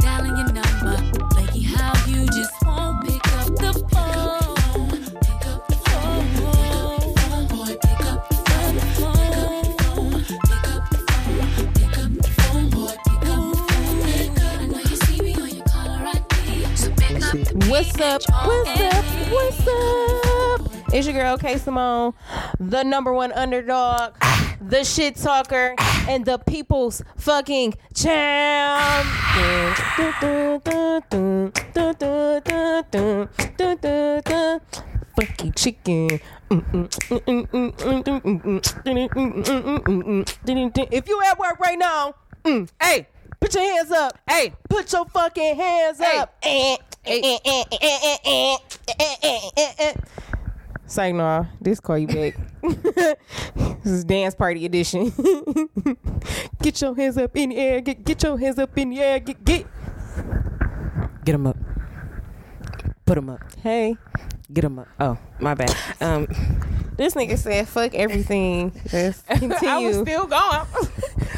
dialing. What's up? What's up? What's up? It's your girl K Simone, the number one underdog, the shit talker and the people's fucking champ. Fucking chicken. If you at work right now, mm, hey, put your hands up. Hey, put your fucking hands up. Eh, Say no, this call you back. this is dance party edition. get your hands up in the air. Get get your hands up in the air. Get get. Get them up. Put them up. Hey, Get them up. Oh, my bad. Um, this nigga said fuck everything. Let's I was continue. still going.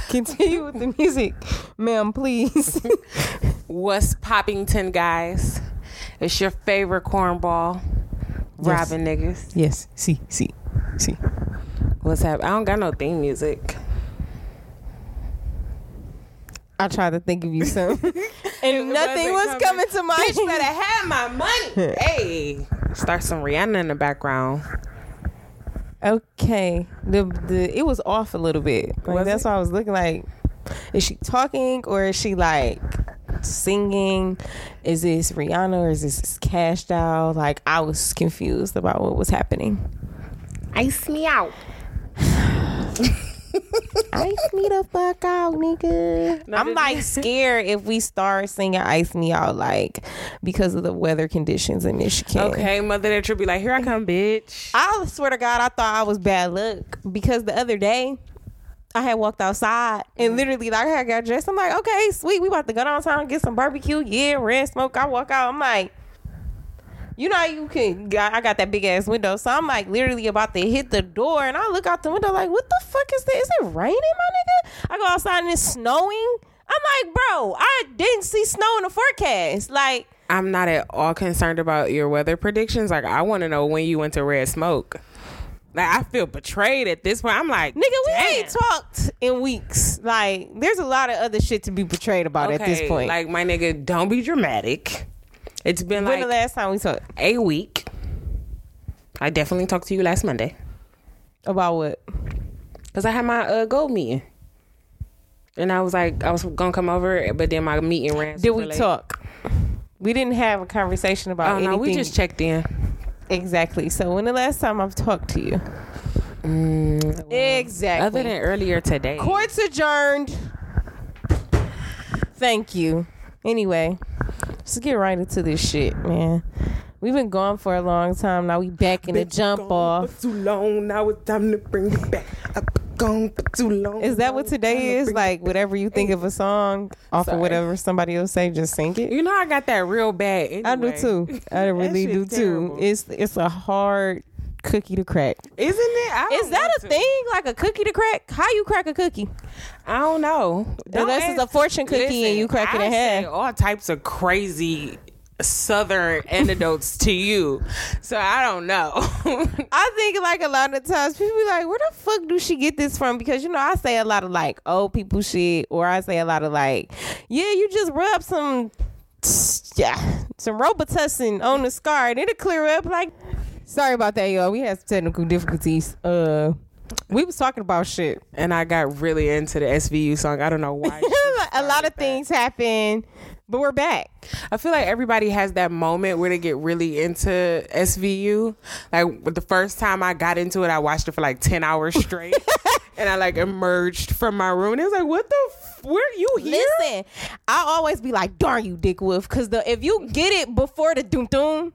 continue with the music, ma'am. Please. What's poppington, guys? It's your favorite cornball, robbing niggas. yes. See. See. See. What's happening? I don't got no theme music. I tried to think of you some, and nothing wasn't coming. coming to mind. Bitch better have my money. hey, start some Rihanna in the background. Okay. The the it was off a little bit. Like Was that's it? why I was looking like is she talking or is she like singing? Is this Rihanna or is this Cash Doll? Like I was confused about what was happening. Ice me out. Ice me the fuck out, nigga. No, I'm like scared if we start singing Ice Me Out like because of the weather conditions in Michigan. Okay, mother nature be like, here I come, bitch. I swear to God, I thought I was bad luck because the other day I had walked outside and mm-hmm. literally like I had got dressed. I'm like, okay, sweet, we about to go downtown get some barbecue. Yeah, red smoke. I walk out. I'm like, you know, how you can. I got that big ass window, so I'm like literally about to hit the door, and I look out the window like, what the fuck is this? Is it raining, my nigga? I go outside and it's snowing. I'm like, bro, I didn't see snow in the forecast. Like, I'm not at all concerned about your weather predictions. Like, I want to know when you went to red smoke. Like, I feel betrayed at this point. I'm like, Nigga, we damn. ain't talked in weeks. Like, there's a lot of other shit to be betrayed about at this point. Like, my nigga, don't be dramatic. It's been when like the last time we talked a week. I definitely talked to you last Monday about what? because I had my uh, gold meeting. And I was like, I was gonna come over, but then my meeting ran. Did we late. talk? We didn't have a conversation about Oh anything. no, we just checked in. Exactly. So when the last time I've talked to you? Mm, exactly. Other than earlier today. courts adjourned. Thank you. Anyway, let's get right into this shit, man. We've been gone for a long time. Now we back in the jump off. too long. Now it's time to bring it back. I've been gone for too long. Is that what today is? Like whatever you think of a song off Sorry. of whatever somebody else say, just sing it. You know I got that real bad. Anyway. I do too. I really do shit's too. It's it's a hard cookie to crack. Isn't it? I Is that a to. thing? Like a cookie to crack? How you crack a cookie? I don't know. Don't Unless it's a fortune cookie and you crack it I in half. all types of crazy southern antidotes to you. So I don't know. I think like a lot of times people be like, where the fuck do she get this from? Because you know, I say a lot of like old people shit, or I say a lot of like, yeah, you just rub some yeah, some Robitussin on the scar and it'll clear up. Like, sorry about that, y'all. We had some technical difficulties. Uh we was talking about shit. and I got really into the SVU song. I don't know why. a lot of things happen, but we're back. I feel like everybody has that moment where they get really into SVU. Like the first time I got into it, I watched it for like ten hours straight, and I like emerged from my room and it was like, "What the? F- where you here?" Listen, I always be like, darn you, Dick Wolf, because the if you get it before the doom doom,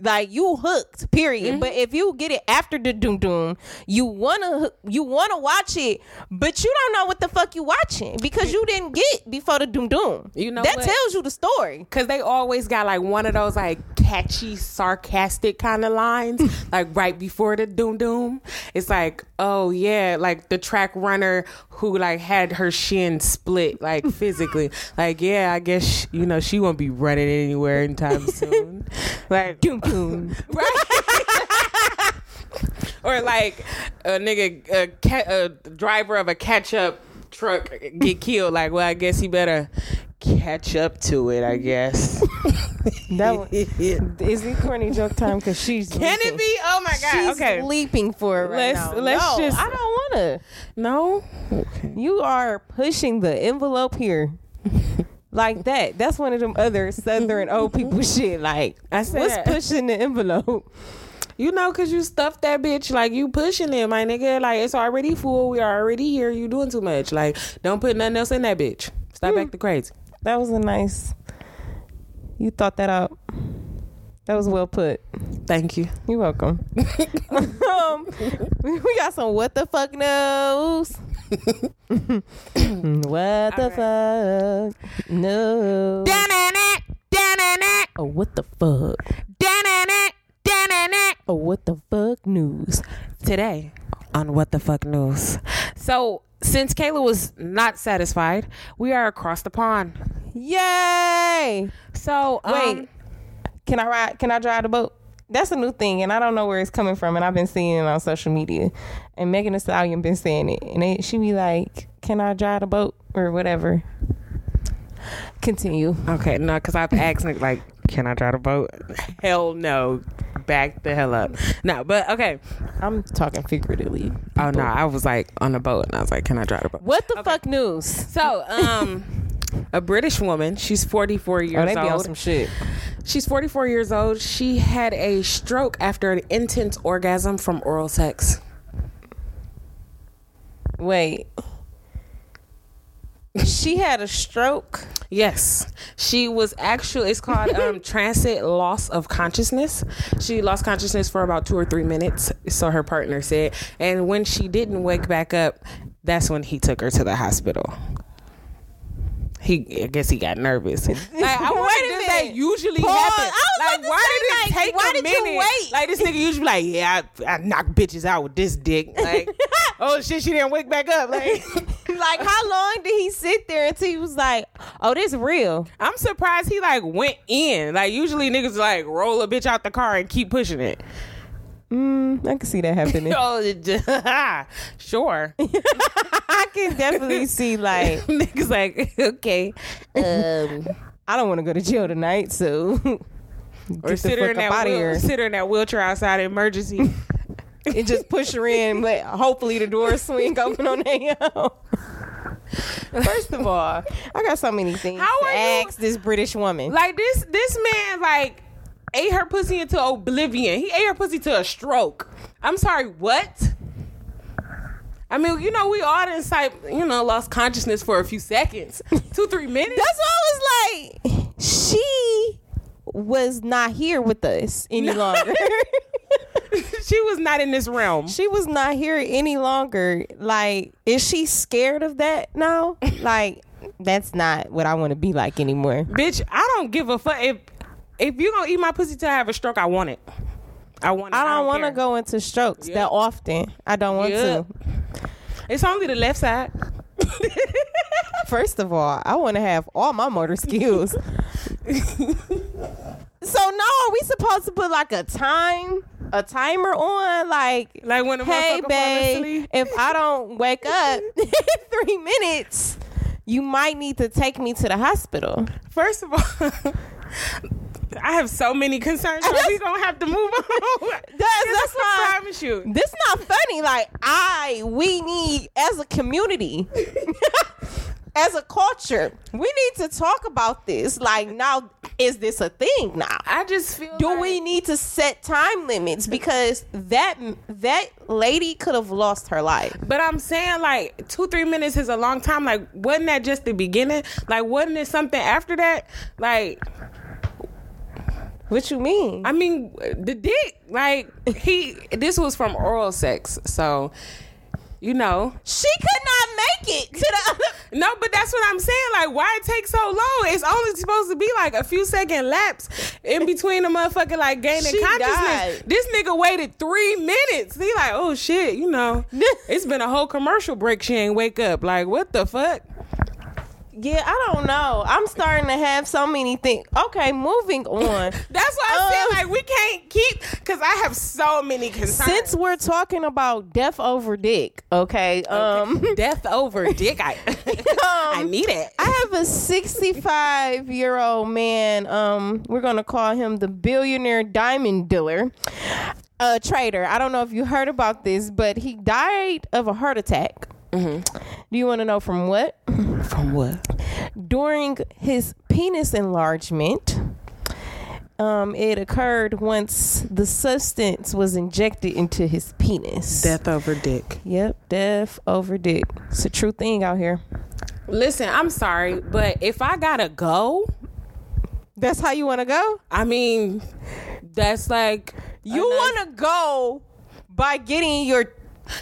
Like you hooked, period. Mm-hmm. But if you get it after the doom doom, you wanna you wanna watch it, but you don't know what the fuck you watching because you didn't get before the doom doom. You know that what? tells you the story. Cause they always got like one of those like catchy, sarcastic kind of lines, like right before the doom doom. It's like, oh yeah, like the track runner who like had her shin split, like physically. like yeah, I guess you know she won't be running anywhere anytime soon. like Doom right? or like a nigga, a, ca- a driver of a catch up truck get killed. Like, well, I guess he better catch up to it. I guess. That one, is it corny joke time? Because she's Can leaping. it be? Oh my god. She's okay. leaping for it right Let's- now. let's No, just- I don't wanna. No. You are pushing the envelope here. Like that. That's one of them other southern old people shit. Like, I said what's pushing the envelope? You know, cause you stuffed that bitch like you pushing it, my nigga. Like it's already full. We are already here. You doing too much. Like don't put nothing else in that bitch. Stop acting crazy. That was a nice. You thought that out. That was well put. Thank you. You're welcome. um, we got some what the fuck news. what the fuck? No. Oh, what the fuck? Oh, what the fuck news? Today on What the Fuck News. So since Kayla was not satisfied, we are across the pond. Yay! So um, Wait, can I ride? Can I drive the boat? That's a new thing, and I don't know where it's coming from. And I've been seeing it on social media, and Megan Thee Stallion been saying it, and they, she be like, "Can I drive the boat or whatever?" Continue. Okay, no, because I've asked like, can I drive a boat? Hell no. Back the hell up. No, but okay. I'm talking figuratively. Oh no, I was like on a boat and I was like, can I drive a boat? What the fuck news? So, um, a British woman, she's 44 years Oh, they be on old. some shit. She's 44 years old. She had a stroke after an intense orgasm from oral sex. Wait. She had a stroke. Yes, she was actually. It's called um, transient loss of consciousness. She lost consciousness for about two or three minutes, so her partner said. And when she didn't wake back up, that's when he took her to the hospital. He, I guess he got nervous. Like, I Wait wait a this that usually Pause. happen. I Like, why did it like, take why a did you wait? Like this nigga usually be like, yeah, I, I knock bitches out with this dick. Like, oh shit, she didn't wake back up. Like. Like, how long did he sit there until he was like, "Oh, this real"? I'm surprised he like went in. Like usually niggas like roll a bitch out the car and keep pushing it. Mm, I can see that happening. Oh, sure. I can definitely see like, niggas like okay, um, I don't want to go to jail tonight, so or sit her in that wheel- sit her in that wheelchair outside emergency. and just push her in. But hopefully the doors swing open on their own. First of all, I got so many things How to are you- this British woman. like this, this man like ate her pussy into oblivion. He ate her pussy to a stroke. I'm sorry, what? I mean, you know, we all done sight, you know, lost consciousness for a few seconds, two, three minutes. That's why I was like, she was not here with us any longer. she was not in this realm. she was not here any longer. Like, is she scared of that now? Like, that's not what I want to be like anymore. Bitch, I don't give a fuck if if you're gonna eat my pussy till I have a stroke. I want it. I want. It. I don't want to go into strokes that often. I don't want to. It's only the left side. First of all, I want to have all my motor skills. so now, are we supposed to put like a time, a timer on? Like, Like when hey, babe, if I don't wake up in three minutes, you might need to take me to the hospital. First of all. I have so many concerns, so we gonna have to move on. That's, that's I why. promise you. This is not funny. Like I, we need as a community, as a culture, we need to talk about this. Like now, is this a thing now? I just feel. Do like- we need to set time limits because that that lady could have lost her life? But I'm saying like two, three minutes is a long time. Like, wasn't that just the beginning? Like, wasn't it something after that? Like, What you mean? I mean, the dick, like he. This was from oral sex, so you know. she could not make it to the other. No, but that's what I'm saying. Like, why it take so long? It's only supposed to be like a few second lapse in between the motherfucker like gaining She consciousness. died. This nigga waited three minutes. He like, oh shit, you know, it's been a whole commercial break. She ain't wake up. Like, what the fuck? Yeah, I don't know. I'm starting to have so many things. Okay, moving on. That's why I Um, said like we can't keep because I have so many concerns. Since we're talking about death over dick, okay, um, death over dick, I I need it. I have a 65 year old man. Um, we're gonna call him the billionaire diamond dealer, a trader. I don't know if you heard about this, but he died of a heart attack. Do you want to know from what? From what? During his penis enlargement. Um, it occurred once the substance was injected into his penis. Death over dick. Yep, death over dick. It's a true thing out here. Listen, I'm sorry, but if I gotta go, That's how you want to go? I mean, that's like You want to go by getting your.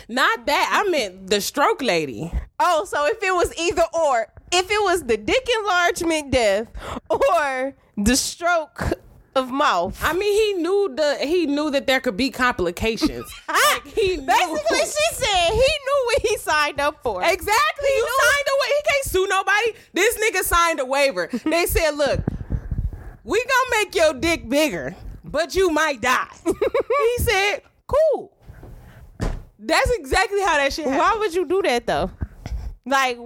Not that. I meant the stroke lady. Oh, so if it was either or, if it was the dick enlargement death or the stroke of mouth. I mean, he knew the he knew that there could be complications. like he knew. Basically, she said he knew what he signed up for. Exactly. You signed a waiver. He can't sue nobody. This nigga signed a waiver. They said, look, we gonna make your dick bigger, but you might die. he said, cool. That's exactly how that shit happened. Why would you do that though? Like,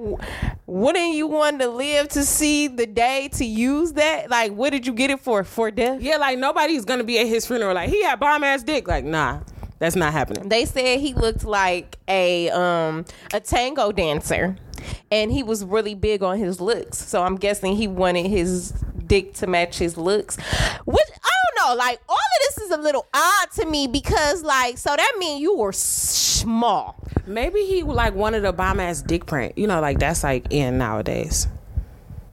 wouldn't you want to live to see the day to use that? Like, what did you get it for? For death? Yeah, like nobody's gonna be at his funeral. Like he had bomb ass dick. Like nah, that's not happening. They said he looked like a um a tango dancer, and he was really big on his looks. So I'm guessing he wanted his dick to match his looks. Which I don't know. Like all of this is a little odd to me because like so that means you were small. Maybe he like wanted a bomb ass dick print. You know, like that's like in nowadays.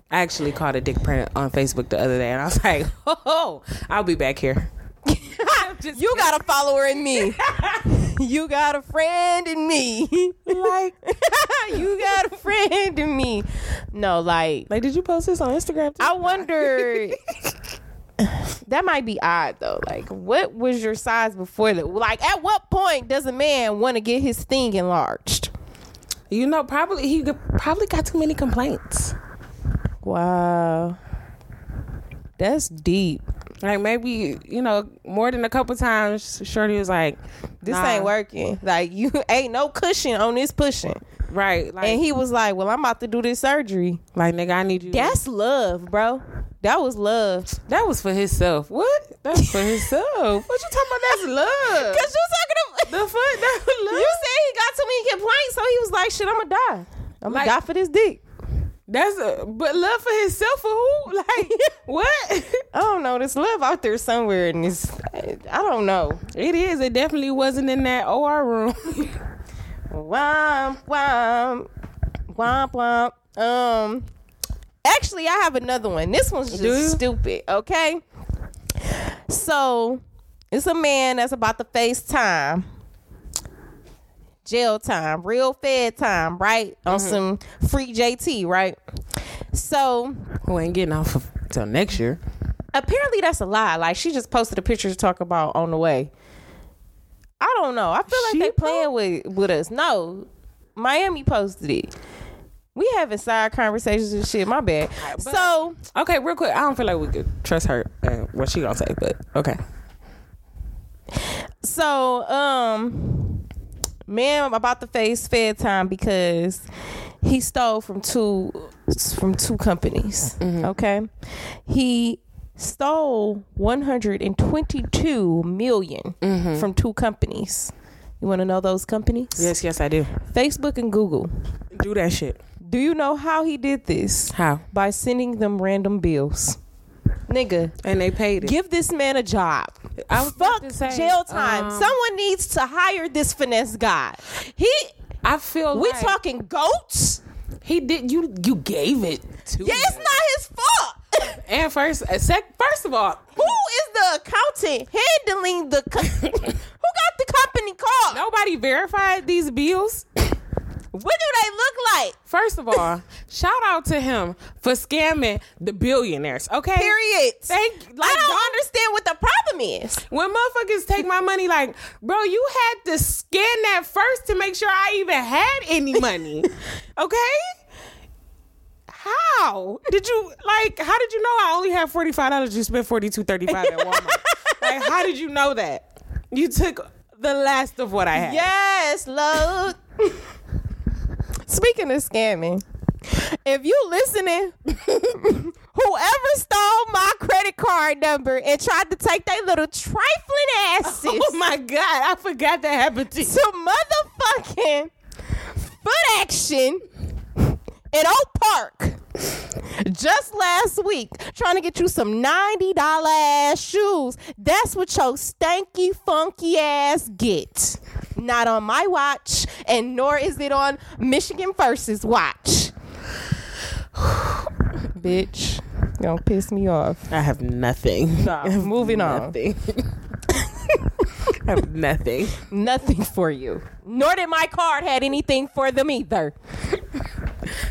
I actually caught a dick print on Facebook the other day, and I was like, "Oh, I'll be back here." you got a follower in me. you got a friend in me. Like, you got a friend in me. No, like like, did you post this on Instagram? Too? I wonder. that might be odd though. Like, what was your size before that? Like, at what point does a man want to get his thing enlarged? You know, probably he probably got too many complaints. Wow, that's deep. Like maybe you know more than a couple times. Shorty was like, This nah. ain't working. Like, you ain't no cushion on this pushing. Right, like, And he was like, "Well, I'm about to do this surgery." like nigga, I need you. That's love, bro. That was love. that was for himself. What? That's for himself. What you talking about? That's love. Cause you talking about the fuck? That was love. You said he got too many complaints, so he was like, "Shit, I'm gonna die. I'ma die for this dick." That's a but love for himself for who? Like what? I don't know. There's love out there somewhere, and it's I don't know. It is. It definitely wasn't in that OR room. Womp womp womp womp. Um, actually, I have another one. This one's just stupid. Okay, so it's a man that's about to face time. Jail time, real fed time, right? On some free JT, right? So Who ain't getting off of, till next year? apparently that's a lie. Like she just posted a picture to talk about on the way. I don't know. I feel like She they playing with with us. No, Miami posted it. We having side conversations and shit. My bad. So Okay, real quick. I don't feel like we could trust her and what she gonna say, but okay. so um, man, about to face fed time because he stole from two from two companies. Mm-hmm. Okay, he stole 122 million mm-hmm. from two companies. You want to know those companies? Yes, yes, I do. Facebook and Google. Do that shit. Do you know how he did this? How? By sending them random bills. Nigga, And they paid it. give this man a job. I was Fuck say, jail time. um, Someone needs to hire this finesse guy. He, I feel we like talking goats? he did. You you gave it to. Him? Yeah, it's not his fault. And first, uh, sec, first of all, Who is the accountant handling the. Co- who got the company card? Nobody verified these bills. What do they look like? First of all, shout out to him for scamming the billionaires. Okay. Period. Thank. Like, I don't don't- understand what the problem is. When motherfuckers take my money, like, bro, you had to scan that first to make sure I even had any money. okay? How did you like? How did you know I only had forty five dollars? You spent forty two thirty five at Walmart. like, how did you know that? You took the last of what I had. Yes, load. Speaking of scamming, if you listening, whoever stole my credit card number and tried to take their little trifling asses Oh my god, I forgot that happened to you. to motherfucking foot action in Oak Park just last week trying to get you some $90 ass shoes. That's what your stanky, funky ass get. Not on my watch, and nor is it on Michigan First's watch. Bitch, don't piss me off. I have nothing. Nah, moving on. Nothing. I have nothing. Nothing for you. Nor did my card had anything for them either.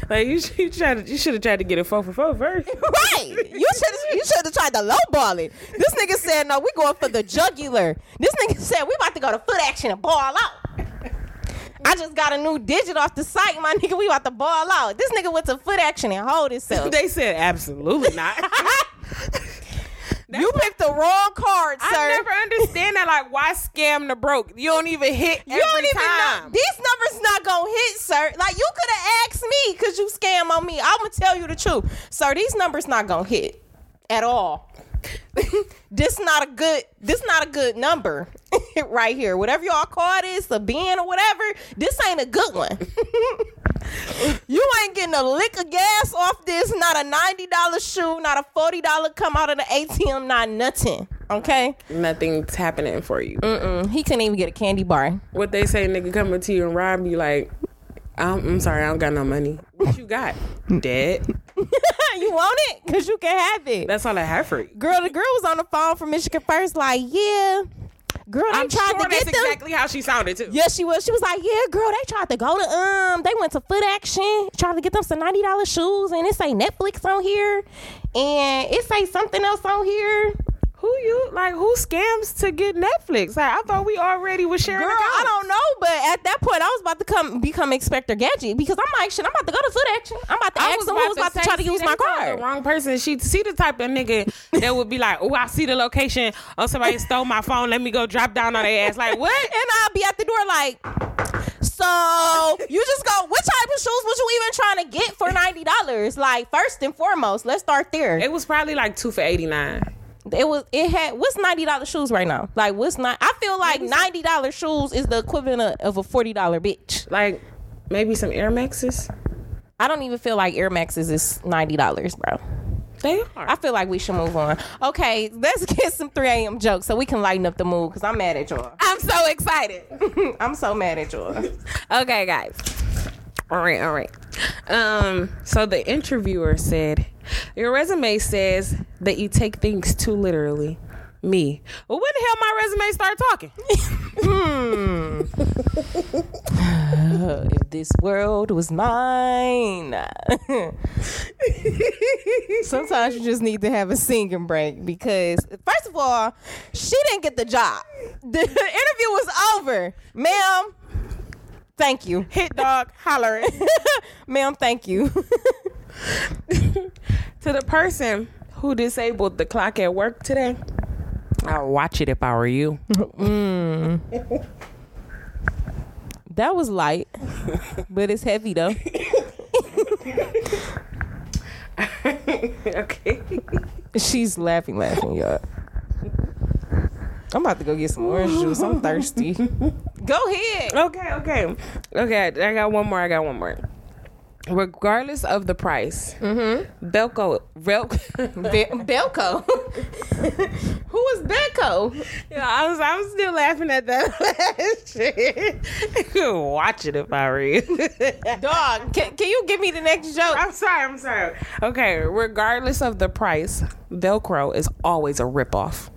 Like you, should- you tried to, you should have tried to get a four for four first. Right. You should you should have tried to lowball it. This nigga said no, we going for the jugular. This nigga said we about to go to foot action and ball out. I just got a new digit off the site, my nigga. We about to ball out. This nigga went to foot action and hold himself. They said absolutely not. You picked the wrong card, sir. I never understand that. Like, why scam the broke? You don't even hit you every don't even time. know. These numbers not gonna hit, sir. Like you could have asked me because you scam on me. I'm gonna tell you the truth, sir. These numbers not gonna hit at all. this not a good. This not a good number right here. Whatever y'all call this, a bin or whatever. This ain't a good one. you ain't getting a lick of gas off this. Not a ninety dollar shoe. Not a forty dollar come out of the ATM. Not nothing. Okay. Nothing's happening for you. Mm-mm. He couldn't even get a candy bar. What they say, nigga, coming to you and rob you, like, I'm, I'm sorry, I don't got no money. What you got? Dead. you want it? Cause you can have it. That's all I have for you. Girl, the girl was on the phone from Michigan First, like, yeah. Girl, they I'm tried sure to get that's them. exactly how she sounded too. Yes, she was. She was like, yeah, girl, they tried to go to um, they went to Foot Action, tried to get them some ninety dollars shoes, and it say Netflix on here, and it say something else on here. Who you like? Who scams to get Netflix? Like, I thought we already was sharing. Girl, I don't know, but at that point, I was about to come become Inspector Gadget because I'm like, shit, I'm about to go to Foot Action. I'm about to I ask them who was about to, say, try to use my card. The wrong person. She see the type of nigga that would be like, "Oh, I see the location. Oh, somebody stole my phone. Let me go drop down on their ass." Like what? and I'll be at the door like, so you just go, what type of shoes was you even trying to get for ninety dollars? Like first and foremost, let's start there. It was probably like two for eighty nine. It was it had what's ninety dollars shoes right now? Like what's not? I feel like ninety dollars shoes is the equivalent of, of a forty dollar bitch. Like maybe some Air Maxes. I don't even feel like Air Maxes is ninety dollars, bro. They are. I feel like we should move on. Okay, let's get some 3 a.m. jokes so we can lighten up the mood because I'm mad at y'all. I'm so excited. I'm so mad at y'all. okay, guys. All right, all right. Um, so the interviewer said, "Your resume says that you take things too literally." Me. Well, when the hell my resume start talking? if this world was mine. Sometimes you just need to have a singing break because, first of all, she didn't get the job. The interview was over. Ma'am, thank you. Hit dog hollering Ma'am, thank you. to the person who disabled the clock at work today. I'll watch it if I were you. Mm. that was light, but it's heavy though. okay. She's laughing, laughing, y'all. I'm about to go get some orange juice. I'm thirsty. Go ahead. Okay, okay. Okay, I got one more. I got one more. Regardless of the price, mm-hmm. Belco, Vel- Be- Belco. Who is Belco? yeah, I was, I was still laughing at that last shit. Watch it if I read. Dog, can, can you give me the next joke? I'm sorry, I'm sorry. Okay, regardless of the price, Velcro is always a ripoff.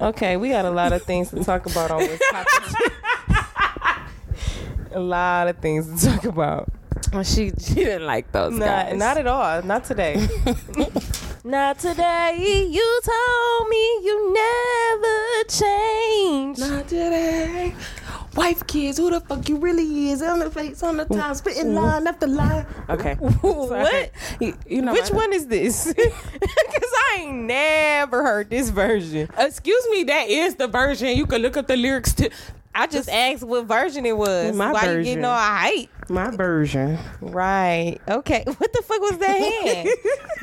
Okay, we got a lot of things to talk about on this topic. a lot of things to talk about. Well, she she didn't like those Not, guys. not at all. Not today. not today. You told me you never change. Not today. Wife, kids, who the fuck you really is? On the face, on the time, spitting line after line. Okay. What? You, you know Which one is this? Because I ain't never heard this version. Excuse me, that is the version. You can look up the lyrics to I just asked what version it was. My Why you version. getting all hype? my version. Right. Okay. What the fuck was that hand?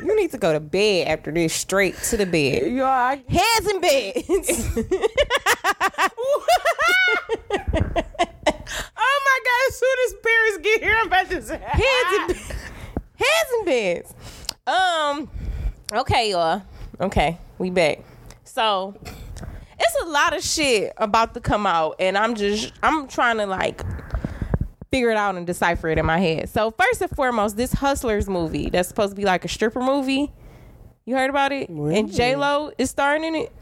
you need to go to bed after this. Straight to the bed. You I, Heads in beds. oh my god! As soon as parents get here, I'm about to say Heads in beds. Heads in beds. Um. Okay, y'all. Okay, we back. So it's a lot of shit about to come out, and I'm just I'm trying to like figure it out and decipher it in my head. So first and foremost, this Hustlers movie that's supposed to be like a stripper movie. You heard about it? And J Lo is starring in it.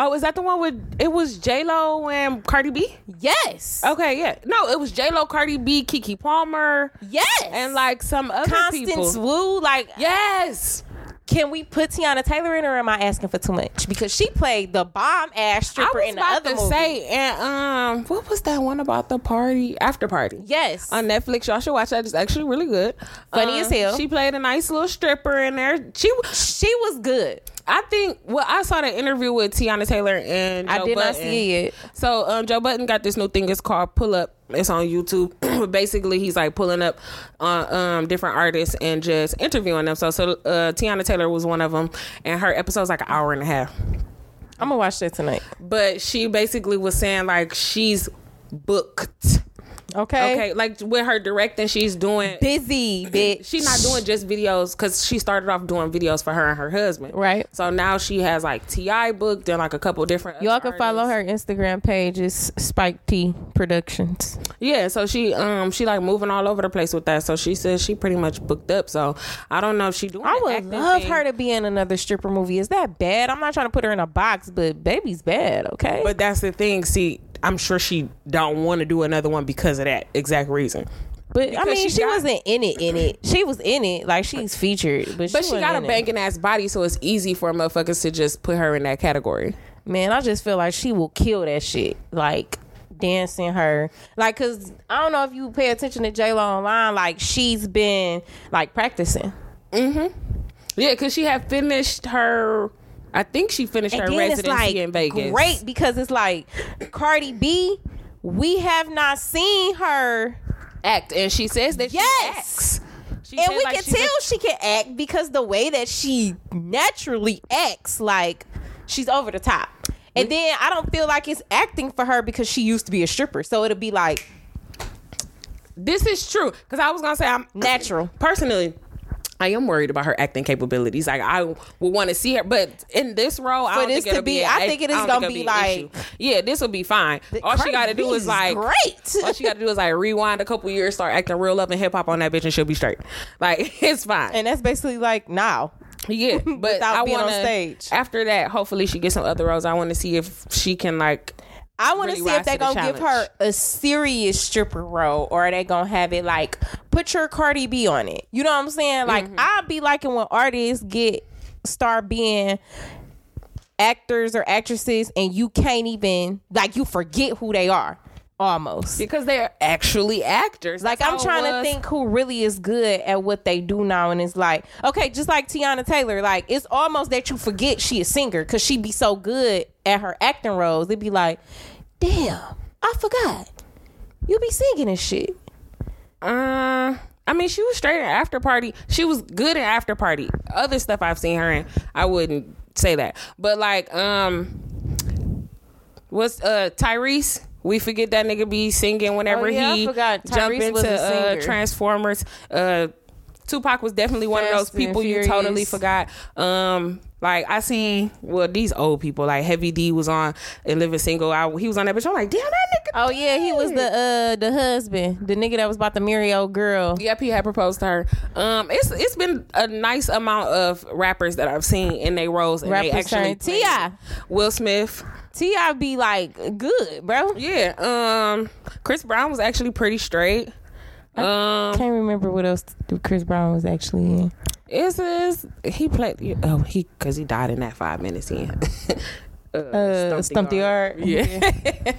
Oh, is that the one with it was J Lo and Cardi B? Yes. Okay, yeah. No, it was J Lo, Cardi B, Keke Palmer, Yes. and like some other Constance people. Wu. Like, Yes. Can we put Teyana Taylor in, or am I asking for too much? Because she played the bomb ass stripper in the about other to movie. say, and um, what was that one about the party after party? yes. on Netflix. Y'all should watch that. It's actually really good. Funny Um, as hell. She played a nice little stripper in there. She, she was good. I think. Well, I saw the interview with Teyana Taylor and Joe I did not see it. So um, Joe Budden got this new thing. It's called Pull Up. It's on YouTube. Basically, he's like pulling up on um, different artists and just interviewing them. So, so uh, Teyana Taylor was one of them, and her episode was like an hour and a half. I'm gonna watch that tonight. But she basically was saying like she's booked. Okay. Okay, like with her directing, she's doing Busy, bitch. she's not doing just videos because she started off doing videos for her and her husband. Right. So now she has like Ti booked and like a couple different. Y'all can follow her Instagram page. It's Spike Tee Productions. Yeah. So she um she like moving all over the place with that. So she says she pretty much booked up. So I don't know if she doing. I would love thing, her to be in another stripper movie. Is that bad? I'm not trying to put her in a box, but baby's bad. Okay. But that's the thing. See, I'm sure she don't want to do another one because of that exact reason. But I mean, she she, got- wasn't in it. In it, she was in it. Like she's featured, but, But she wasn't got a in it. banging ass body, so it's easy for motherfuckers to just put her in that category. Man, I just feel like she will kill that shit. Like dancing her, like, cause I don't know if you pay attention to J Lo online. Like she's been like practicing. Mm-hmm. Yeah, because she had finished her. I think she finished her And then it's residency like in Vegas. great because it's like Cardi B. We have not seen her, act, and she says that Yes. she acts. She and we like, can she's a- tell she can act because the way that she naturally acts, like she's over the top. And then I don't feel like it's acting for her because she used to be a stripper, so it'll be like this is true because I was gonna say I'm natural. personally. I am worried about her acting capabilities. Like I would want to see her, but in this role, I For don't this think to be- be. I think it is gonna it'll be like- yeah, this will be fine. All she got to do is like great. All she got to do is like rewind a couple years, start acting real love and hip hop on that bitch, and she'll be straight. Like it's fine. and that's basically like now. Yeah, but Without I want stage. After that, hopefully she gets some other roles. I want to see if she can like. I want to see if they're the gonna give her a serious stripper role, or are they gonna have it like put your Cardi B on it. You know what I'm saying? Like Mm-hmm. I be liking when artists get start being actors or actresses, and you can't even like you forget who they are almost. Because they're actually actors. Like That's I'm trying to think who really is good at what they do now, and it's like okay, just like Teyana Taylor, like it's almost that you forget she a singer because she be so good at her acting roles. It'd be like, damn, I forgot you be singing and shit. Uh, I mean, she was straight in after party. She was good in after party. Other stuff I've seen her in, I wouldn't say that. But like, um, what's uh Tyrese? We forget that nigga be singing whenever Oh, yeah, he forgot jump into uh. Transformers. Uh, Tupac was definitely one of those people you totally forgot. Um, like I seen well these old people like Heavy D was on and Living Single. I, he was on that bitch. I'm like, damn that nigga. Oh yeah, he was the uh the husband, the nigga that was about to marry old girl. Yep, he had proposed to her. Um, it's it's been a nice amount of rappers that I've seen in their roles and they Rappers actually T.I.. Will Smith. Ti be like good, bro. Yeah. Um, Chris Brown was actually pretty straight. Um, Can't remember what else Chris Brown was actually in. Is is he played? Oh, he because he died in that five minutes in. uh, Uh, Stomp the Yard. Yeah,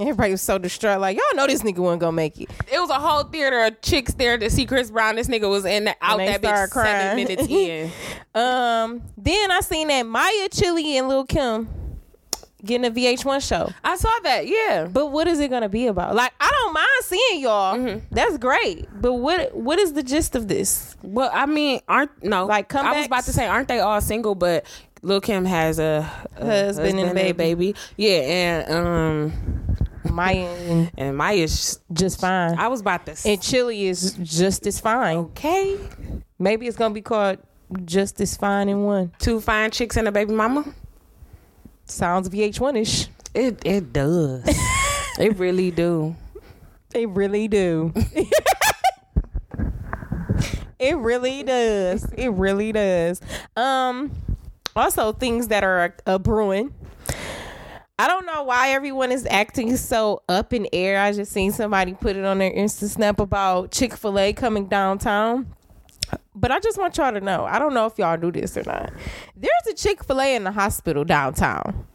Everybody was so distraught, like y'all know this nigga wasn't gonna make it. it was a whole theater of chicks there to see Chris Brown. This nigga was in that, out that bitch crying. seven minutes in. Um, then I seen that Mya Chilli and Lil Kim getting a VH1 show. I saw that. Yeah, But what is it gonna be about? Like I don't mind seeing y'all. Mm-hmm. That's great. But what what is the gist of this? well, I mean, aren't no Like come? I was about to say, aren't they all single? But Lil Kim has a, a Husband and a baby. Yeah, and um, Mya and and Mya's. just fine. I was about to. say, and Chilli is just as fine. okay, Maybe it's gonna be called just as fine in one. two fine chicks and a baby mama. Sounds VH1 ish. It it does. it really do. They really do. it really does. It really does. Um also things that are uh, brewing. I don't know why everyone is acting so up in air. I just seen somebody put it on their Insta snap about Chick-fil-A coming downtown. But I just want y'all to know. I don't know if y'all do this or not. There's a Chick-fil-A in the hospital downtown.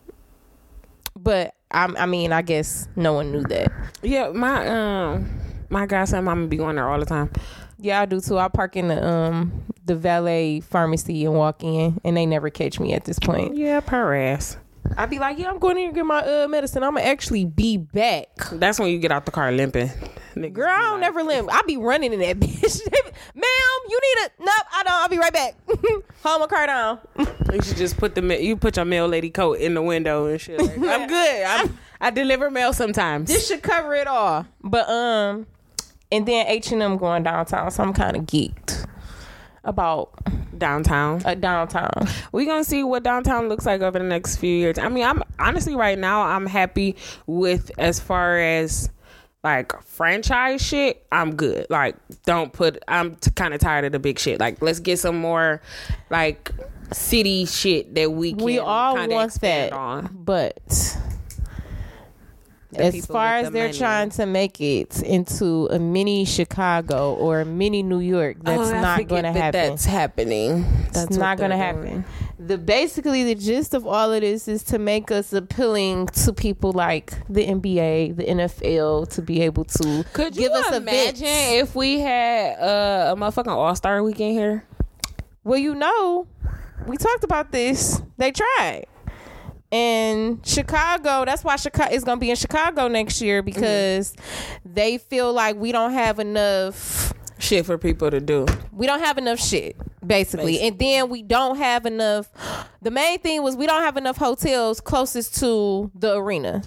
But I'm, I mean, I guess no one knew that. Yeah, my um my godson mama be going there all the time. Yeah, I do too. I park in the um the valet pharmacy and walk in, and they never catch me at this point. Yeah, per ass. I'd be like, "Yeah, I'm going in to get my uh medicine. I'm gonna actually be back." That's when you get out the car limping. Niggas Girl, I don't never limp. I be running in that bitch. Ma'am, you need a nope. I don't. I'll be right back. Hold my car down. You should just put the you put your mail lady coat in the window and shit. Like, I'm good. I'm, I deliver mail sometimes. This should cover it all. But um, and then H and M going downtown, so I'm kind of geeked about downtown. uh, downtown. we gonna see what downtown looks like over the next few years. I mean, I'm honestly right now I'm happy with as far as like franchise shit. I'm good. Like, don't put. I'm t- kind of tired of the big shit. Like, let's get some more like city shit that we can we all kinda want that, on. but The as far as the they're money. trying to make it into a mini Chicago or a mini New York, that's Oh, not going to that happen. That's happening. That's it's not going to they're happen. The basically the gist of all of this is to make us appealing to people like the NBA, the NFL, to be able to Could you give us imagine events. if we had uh, a motherfucking All Star weekend here? Well, you know, we talked about this. They tried. And Chicago, that's why Chicago is going to be in Chicago next year because they feel like we don't have enough Shit for people to do. we don't have enough shit basically. and then we don't have enough the main thing was we don't have enough hotels closest to the arena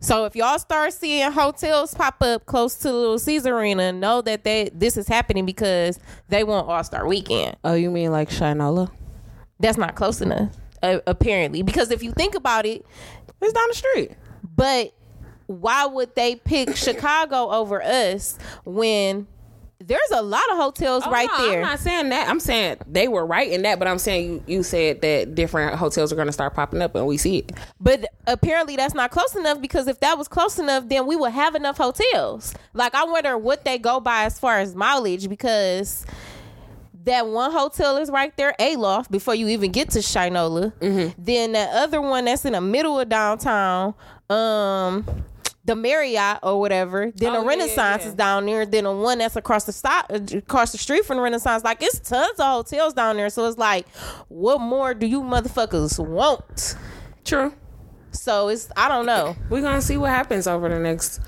so if y'all start seeing hotels pop up close to Little Caesar Arena, know that they this is happening because they want All Star Weekend. Oh, you mean like Shinola? That's not close enough, uh, apparently. Because if you think about it, It's down the street. but why would they pick Chicago over us when there's a lot of hotels right Oh, no, there? I'm not saying that. I'm saying they were right in that, but I'm saying you, you said that different hotels are going to start popping up, and we see it. But apparently that's not close enough because if that was close enough, then we would have enough hotels. Like I wonder what they go by as far as mileage because that one hotel is right there, Aloft, before you even get to Shinola. Then that other one that's in the middle of downtown, um, the Marriott or whatever. Then Oh, the Renaissance yeah. is down there. Then the one that's across the stop, across the street from the Renaissance. Like it's tons of hotels down there. So it's like, what more do you motherfuckers want? True. So it's I don't know. We're going to see what happens over the next.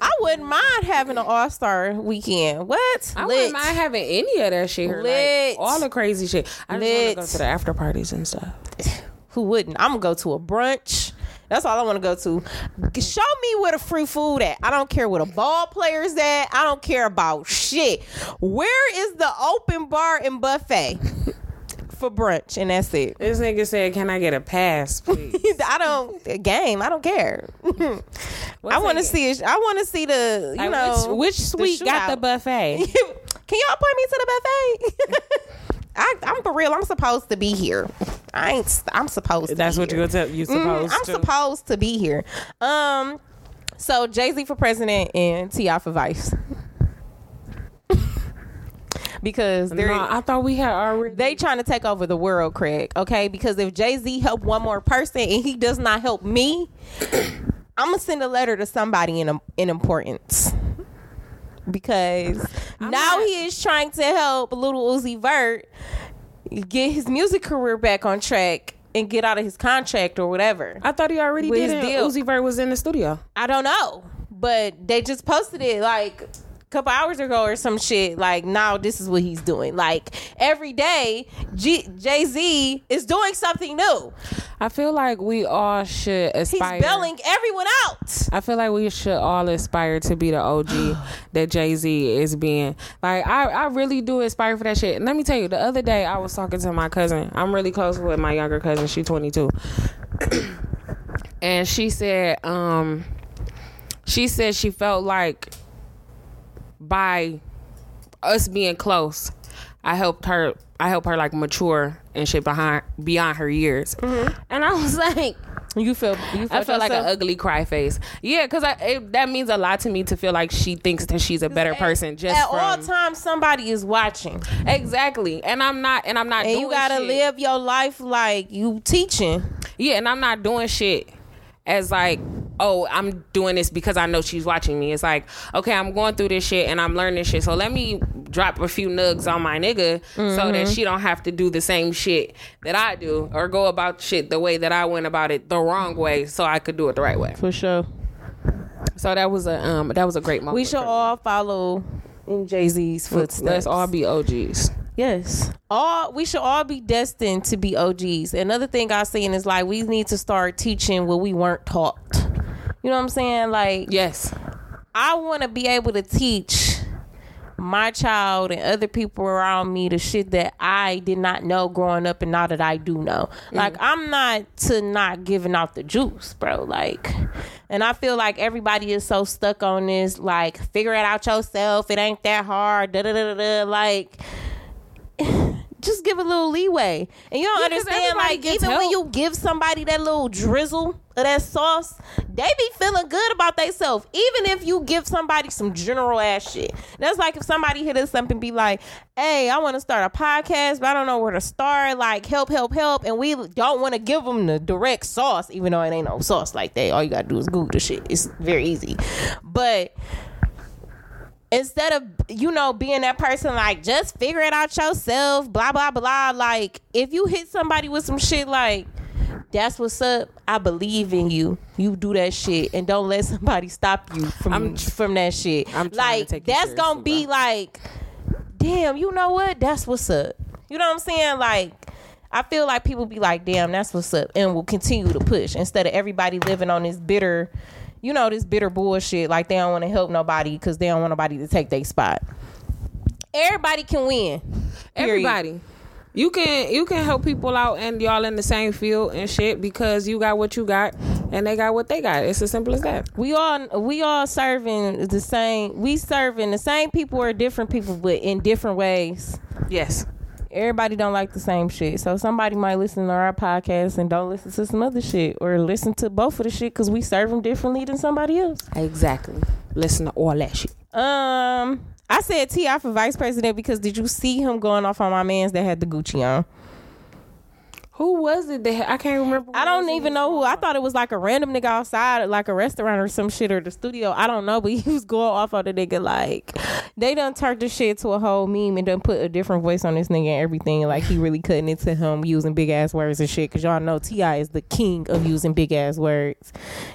I wouldn't mind having an All Star weekend. What? I Lit. wouldn't mind having any of that shit here. Lit. Like, all the crazy shit. I just want Lit. to go to the after parties and stuff. Who wouldn't? I'm gonna go to a brunch. That's all I want to go to. Show me where the free food at. I don't care where the ball players at. I don't care about shit. Where is the open bar and buffet for brunch? And that's it. This nigga said, "Can I get a pass, please?" I don't game. I don't care. I want to see. I want to see the you Like, know which, which suite got the buffet? Can y'all point me to the buffet? I, I'm for real. I'm supposed to be here. I ain't. I'm supposed. to That's be what here. you're gonna tell. You Mm, I'm to. supposed to be here. Um, so Jay Z for president and Ti for vice. because they're no, I thought we had already. they trying to take over the world, Craig. Okay, because if Jay Z help one more person and he does not help me, I'm gonna send a letter to somebody in in importance. Because now not- he is trying to help Little Uzi Vert get his music career back on track and get out of his contract or whatever. I thought he already With did his it. deal. Uzi Vert was in the studio. I don't know, but they just posted it like couple hours ago or some shit. Like now, this is what he's doing. Like every day, G- Jay Z is doing something new. I feel like we all should aspire. He's bailing everyone out. I feel like we should all aspire to be the OG that Jay Z is being. Like I, I really do aspire for that shit. And let me tell you, the other day I was talking to my cousin. I'm really close with my younger cousin. She's 22, and she said, um, she said she felt like by us being close, I helped her. I helped her like mature and shit behind beyond her years. Mm-hmm. And I was like. You feel? You I felt like an ugly cry face. Yeah, because that means a lot to me to feel like she thinks that she's a better person. Just at from, all times, somebody is watching, exactly. And I'm not. And I'm not. and you gotta shit. live your life like you teaching. Yeah, and I'm not doing shit as like, oh, I'm doing this because I know she's watching me. It's like, okay, I'm going through this shit and I'm learning shit. So let me drop a few nugs on my nigga so Mm-hmm. that she don't have to do the same shit that I do or go about shit the way that I went about it the wrong way so I could do it the right way. For sure. So that was a um that was a great moment. We should all follow in Jay Z's footsteps. Let's all be OGs. Yes. All we should all be destined to be OGs. Another thing I've seen is like we need to start teaching what we weren't taught. You know what I'm saying? Like Yes. I want to be able to teach my child and other people around me the shit that I did not know growing up and now that I do know. Like I'm not to not giving out the juice, bro. Like and I feel like everybody is so stuck on this like figure it out yourself. It ain't that hard. Da da da da. Like just give a little leeway. And you don't Yeah, understand, like, even when you give somebody that little drizzle of that sauce, they be feeling good about themselves. Even if you give somebody some general ass shit. That's like if somebody hit us and be like, hey, I want to start a podcast, but I don't know where to start. Like, help, help, help. And we don't want to give them the direct sauce, even though it ain't no sauce like that. All you got to do is Google the shit. It's very easy. But instead of you know being that person like just figure it out yourself blah blah blah like if you hit somebody with some shit like that's what's up i believe in you you do that shit and don't let somebody stop you from I'm- from that shit I'm like that's gonna be bro. like damn you know what that's what's up you know what i'm saying like I feel like people be like, damn, that's what's up, and will continue to push instead of everybody living on this bitter, you know, this bitter bullshit. Like they don't want to help nobody because they don't want nobody to take their spot. Everybody can win. Period. Everybody. You can you can help people out and y'all in the same field and shit because you got what you got and they got what they got. It's as simple as that. We all we all serving the same. We serving the same people or different people, but in different ways. Yes. Everybody don't like the same shit, so somebody might listen to our podcast and don't listen to some other shit, or listen to both of the shit because we serve them differently than somebody else. Exactly. Listen to all that shit. Um, I said T.I. for vice president because did you see him going off on my man's that had the Gucci on? Who was it that I can't remember. I don't even know who. I thought it was like a random nigga outside, like a restaurant or some shit or the studio. I don't know, but he was going off on the nigga like they done turned the shit to a whole meme and done put a different voice on this nigga and everything. Like he really cutting into him using big ass words and shit. Cause y'all know T.I. is the king of using big ass words.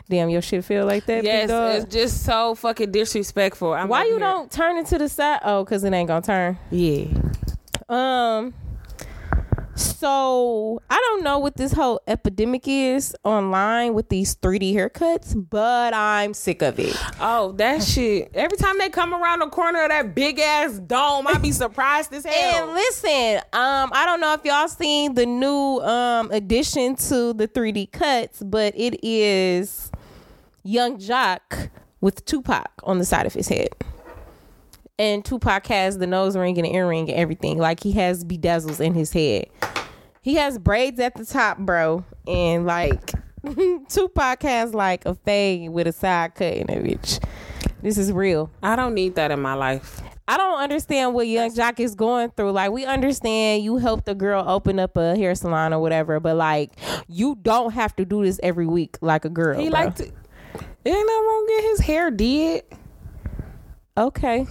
Damn, your shit feel like that. Yes, it's just so fucking disrespectful. I'm Why you here- don't turn it to the side? Oh, cause it ain't gonna turn. Yeah. Um. So I don't know what this whole epidemic is online with these 3D haircuts, but I'm sick of it. Oh, that shit. Every time they come around the corner of that big ass dome, I'd be surprised as hell. And listen, um, I don't know if y'all seen the new um addition to the 3D cuts, but it is Young Joc with Tupac on the side of his head. And Tupac has the nose ring and the earring and everything. Like he has bedazzles in his head. He has braids at the top, bro. And like Tupac has like a fade with a side cut in it, bitch. This is real. I don't need that in my life. I don't understand what Young Joc is going through. Like, we understand you helped a girl open up a hair salon or whatever, but like, you don't have to do this every week like a girl. He bro. like to. Ain't nothing wrong get his hair did. Okay,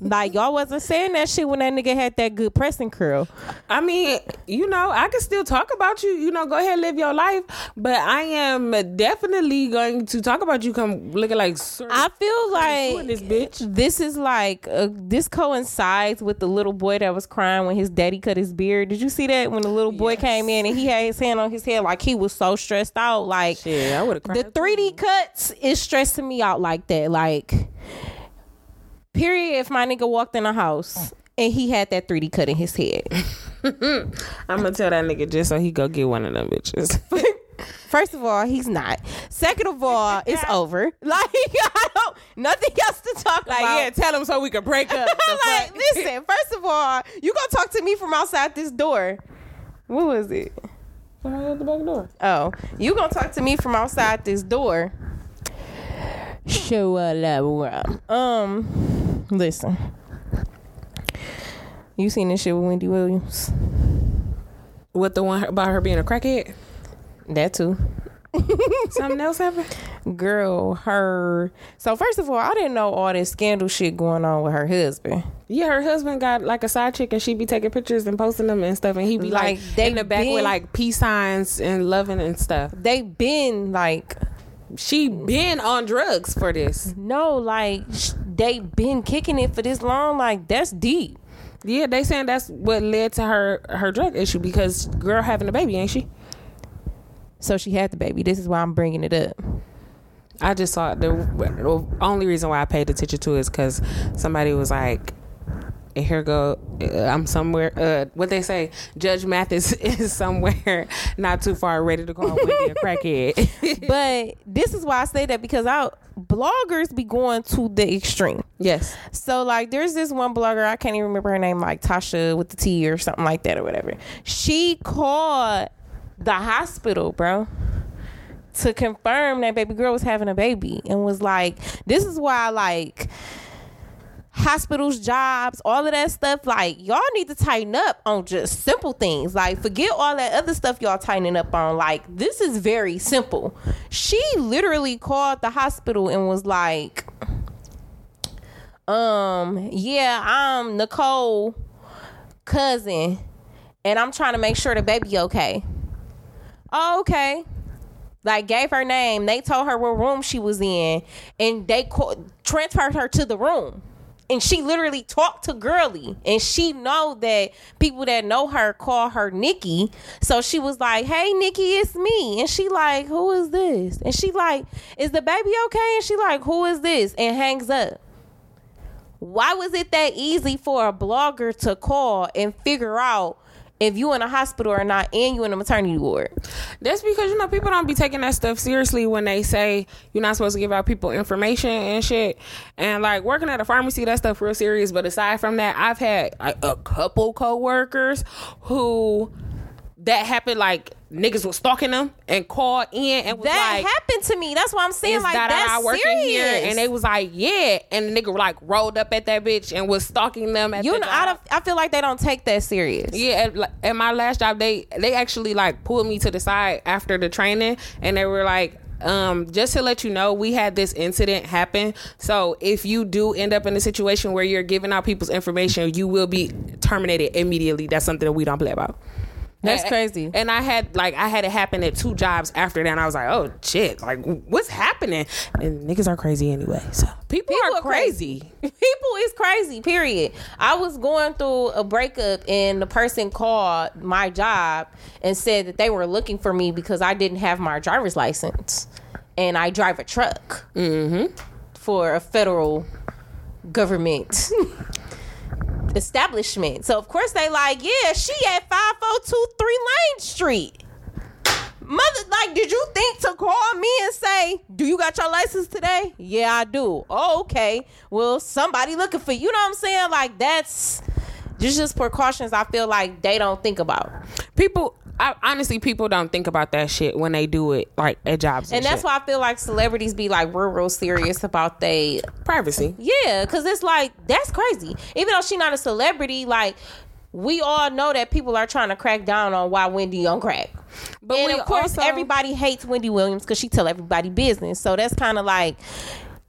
like y'all wasn't saying that shit when that nigga had that good pressing curl. I mean, you know, I can still talk about you. You know, go ahead, and live your life. But I am definitely going to talk about you. Come looking like Sir I feel like this bitch. this is like uh, this coincides with the little boy that was crying when his daddy cut his beard. Did you see that when the little boy Yes. came in and he had his hand on his head like he was so stressed out? Like Shit, I would have cried. the 3D cuts is stressing me out like that. Like, period. If my nigga walked in a house and he had that 3D cut in his head, I'm gonna tell that nigga just so he go get one of them bitches. first of all, he's not. Second of all, it's over. Like, I don't, nothing else to talk like, about. yeah, tell him so we can break up. Like, listen, first of all, you gonna talk to me from outside this door. What was it? Somebody at the back door. Oh, you gonna talk to me from outside this door? Show a love. Um, listen. You seen this shit with Wendy Williams? What the one about her being a crackhead? That too. Something else happened? Girl, her. So first of all, I didn't know all this scandal shit going on with her husband. Yeah, her husband got like a side chick, and she'd be taking pictures and posting them and stuff, and he'd be like, Like, they in the back been- with like peace signs and loving and stuff. They been like, She been on drugs for this. no, like they been kicking it for this long. Like that's deep. Yeah, they saying that's what led to her her drug issue because girl having a baby, ain't she? So she had the baby. This is why I'm bringing it up. I just saw the, the only reason why I paid attention to it is because somebody was like, and here go, uh, I'm somewhere. Uh, what they say, Judge Mathis is somewhere not too far, ready to call Wendy a crackhead. but this is why I say that because I bloggers be going to the extreme. yes, So like there's this one blogger, I can't even remember her name, like Tasha with the T or something like that or whatever. She called the hospital, bro. To confirm that baby girl was having a baby and was like, this is why like hospitals, jobs, all of that stuff, like y'all need to tighten up on just simple things. Like forget all that other stuff y'all tightening up on. Like this is very simple. She literally called the hospital and was like, um, yeah, I'm Nicole cousin and I'm trying to make sure the baby okay. Oh, okay. Like gave her name. They told her what room she was in, and they co- transferred her to the room. And she literally talked to Girly, and she know that people that know her call her Nikki. So she was like, "Hey, Nikki, it's me." And she like, "Who is this?" And she like, "Is the baby okay?" And she like, "Who is this?" And hangs up. Why was it that easy for a blogger to call and figure out if you in a hospital or not, and you in a maternity ward? that's because you know people don't be taking that stuff seriously when they say you're not supposed to give out people information and shit. And like working at a pharmacy, that stuff real serious. But aside from that, I've had like, a couple coworkers who that happened like niggas was stalking them and called in and was That like happened to me. That's why I'm saying like that's working serious. here and they was like yeah and the nigga like rolled up at that bitch and was stalking them at you know. I, I feel like they don't take that serious. Yeah, at, at my last job, they they actually like pulled me to the side after the training, and they were like, um, just to let you know, we had this incident happen. So if you do end up in a situation where you're giving out people's information, you will be terminated immediately. That's something that we don't play about. That's And- crazy. And I had like I had it happen at two jobs after that. And I was like, oh shit, like what's happening? And niggas are crazy anyway. So people, People are are crazy. People is crazy, period. I was going through a breakup and the person called my job and said that they were looking for me because I didn't have my driver's license and I drive a truck mm-hmm. for a federal government establishment. So of course they like, yeah, she at 5023 Lane Street. Mother, like, did you think to call me and say, "Do you got your license today?" Yeah, I do. Oh, okay. Well, somebody looking for you. You know what I'm saying? Like, that's just just precautions. I feel like they don't think about, People I, honestly people don't think about that shit when they do it like at jobs. And, and that's shit. why I feel like celebrities be like real, real serious about they. privacy. Yeah, because it's like that's crazy. Even though she's not a celebrity, like. We all know that people are trying to crack down on why Wendy on crack. But and of course, also- everybody hates Wendy Williams because she tell everybody business. So that's kind of like,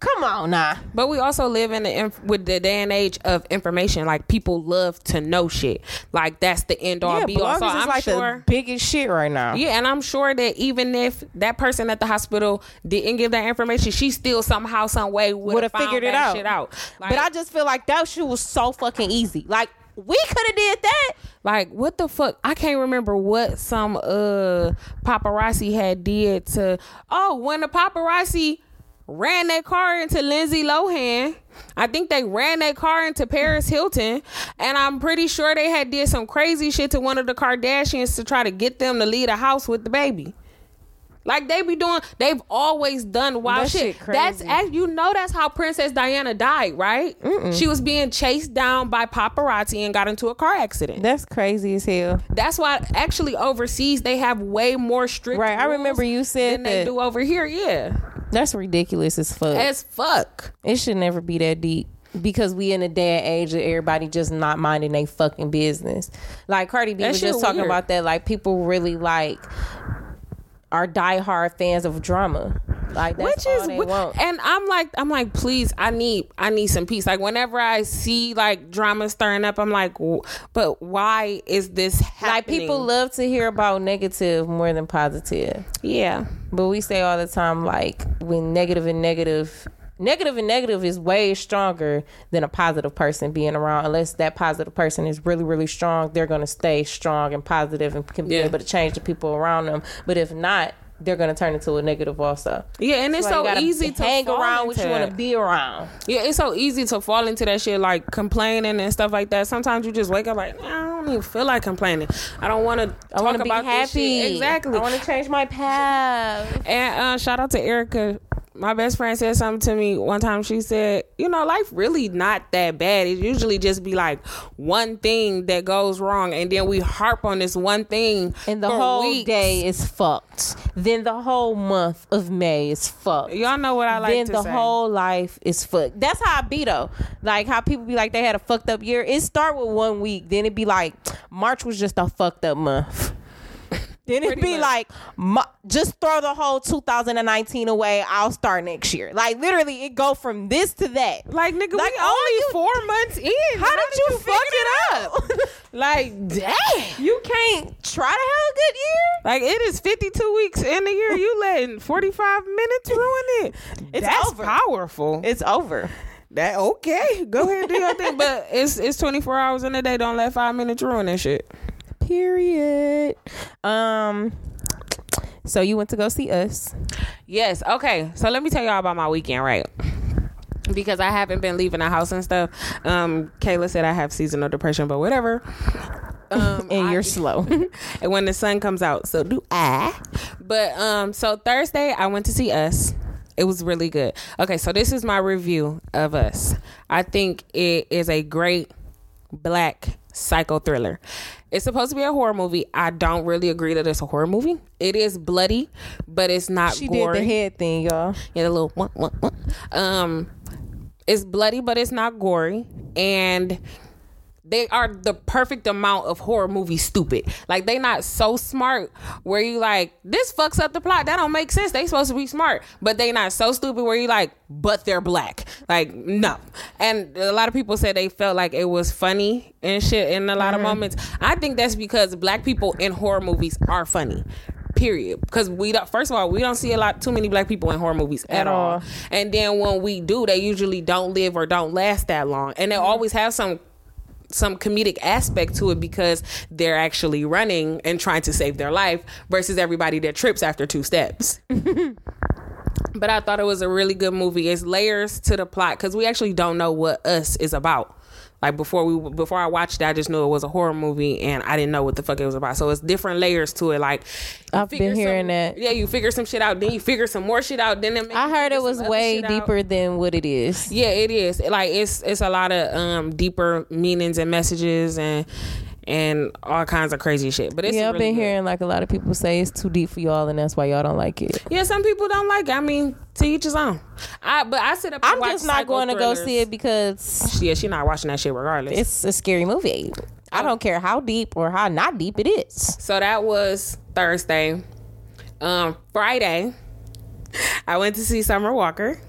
come on now. But we also live in the inf- with the day and age of information. Like people love to know shit. Like that's the end all be all. So I'm like sure. the biggest shit right now. Yeah, and I'm sure that even if that person at the hospital didn't give that information, she still somehow, some way would have figured it out. Shit out. Like, but I just feel like that shit was so fucking easy. Like we could have did that. like what the fuck? I can't remember what some uh paparazzi had did to. Oh, when the paparazzi ran that car into Lindsay Lohan. I think they ran that car into Paris Hilton, and I'm pretty sure they had did some crazy shit to one of the Kardashians to try to get them to leave the house with the baby. Like they be doing, they've always done wild That shit. shit That's act- you know that's how Princess Diana died, right? She was being chased down by paparazzi and got into a car accident. That's crazy as hell. That's why actually overseas they have way more strict. Right, I remember you said than they that. do over here. Yeah, That's ridiculous as fuck. as fuck. it should never be that deep. Because we in a day and age of everybody just not minding they fucking business. Like Cardi B That was just talking weird. about that. Like people really like are diehard fans of drama. Like that's Which is, they want. and I'm like, I'm like, please, I need, I need some peace. Like whenever I see like drama stirring up, I'm like, but why is this happening? Like people love to hear about negative more than positive. yeah, But we say all the time, like when negative and negative, negative and negative is way stronger than a positive person being around. Unless that positive person is really, really strong, they're gonna stay strong and positive and can be Yeah. able to change the people around them. But if not, they're gonna turn into a negative also. yeah, and it's why so easy to hang around what you want to be around. Yeah, it's so easy to fall into that shit, like complaining and stuff like that. Sometimes you just wake up like, "Nah, I don't even feel like complaining. I don't want to I want talk to be happy. Exactly. I want to change my path. And uh, shout out to Erica. My best friend said something to me one time. She said, "You know, life really not that bad. It usually just be like one thing that goes wrong, and then we harp on this one thing, And the whole weeks. day is fucked. Then the whole month of May is fucked. Y'all know what I like then the say. whole life is fucked. That's how I be though. Like how people be like they had a fucked up year. It start with one week, then it be like March was just a fucked up month. Then it Pretty be much. like, Ma- just throw the whole 2019 away. I'll start next year. Like literally, it go from this to that. like nigga, Like, we only you- four months in. How, did, you, fuck figure it up? Like, damn. you can't try to have a good year. Like it is 52 weeks in the year. You letting 45 minutes ruin it. It's That's over. powerful. It's over. that okay. Go ahead and do your thing. But it's it's 24 hours in a day. Don't let five minutes ruin that shit. Period. Um. So you went to go see us. Yes. Okay. So let me tell y'all about my weekend, right? Because I haven't been leaving the house and stuff. Um, Kayla said I have seasonal depression, but whatever. Um, and I- you're slow. and when the sun comes out, so do I. But um, so Thursday I went to see Us. It was really good. Okay, so this is my review of Us. I think it is a great black psycho thriller. It's supposed to be a horror movie. I don't really agree that it's a horror movie. It is bloody, but it's not she gory. did the head thing, y'all. Yeah, the little wah, wah, wah. um it's bloody but it's not gory and they are the perfect amount of horror movie stupid. Like they not so smart where you like this fucks up the plot. That don't make sense. They supposed to be smart, but they not so stupid where you like, but they're black. Like no. And a lot of people said they felt like it was funny and shit in a lot of mm. moments. I think that's because black people in horror movies are funny. Period. Because we don't. First of all, we don't see a lot too many black people in horror movies at, At all. all. And then when we do, they usually don't live or don't last that long, and they mm-hmm. always have some some comedic aspect to it because they're actually running and trying to save their life versus everybody that trips after two steps. but I thought it was a really good movie. It's layers to the plot because we actually don't know what us is about. Like before we before I watched it, I just knew it was a horror movie and I didn't know what the fuck it was about. So it's different layers to it. Like I've been hearing some- that. Yeah, you figure some shit out, then you figure some more shit out, then it I heard it was way shit out. deeper than what it is. Yeah, it is. Like it's it's a lot of um deeper meanings and messages and and all kinds of crazy shit. But it's yeah, I've really been good. hearing like a lot of people say it's too deep for y'all, and that's why y'all don't like it. Yeah, some people don't like. it. I mean, to each his own. I but I sit up. And I'm just not going to go see it because Yeah, she's not watching that shit regardless. it's a scary movie. I don't care how deep or how not deep it is. so that was Thursday. Um, Friday, I went to see Summer Walker.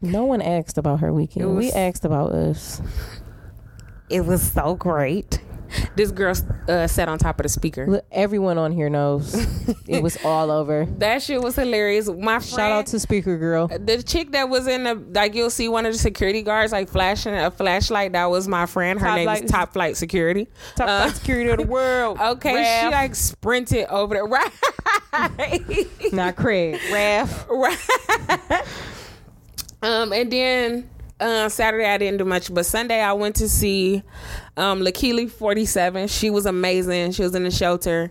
No one asked about her weekend. we asked about us. It was so great. This girl uh, sat on top of the speaker. Look, everyone on here knows it was all over. That shit was hilarious. My friend, Shout out to Speaker Girl. the chick that was in the like you'll see one of the security guards like flashing a flashlight that was my friend her Top name Flight- is top flight security Top Uh, five security of the world. okay Raph. she like sprinted over there right not Craig. Raph. right um and then uh, Saturday I didn't do much, but Sunday I went to see um, Lakili 47. She was amazing. She was in the shelter.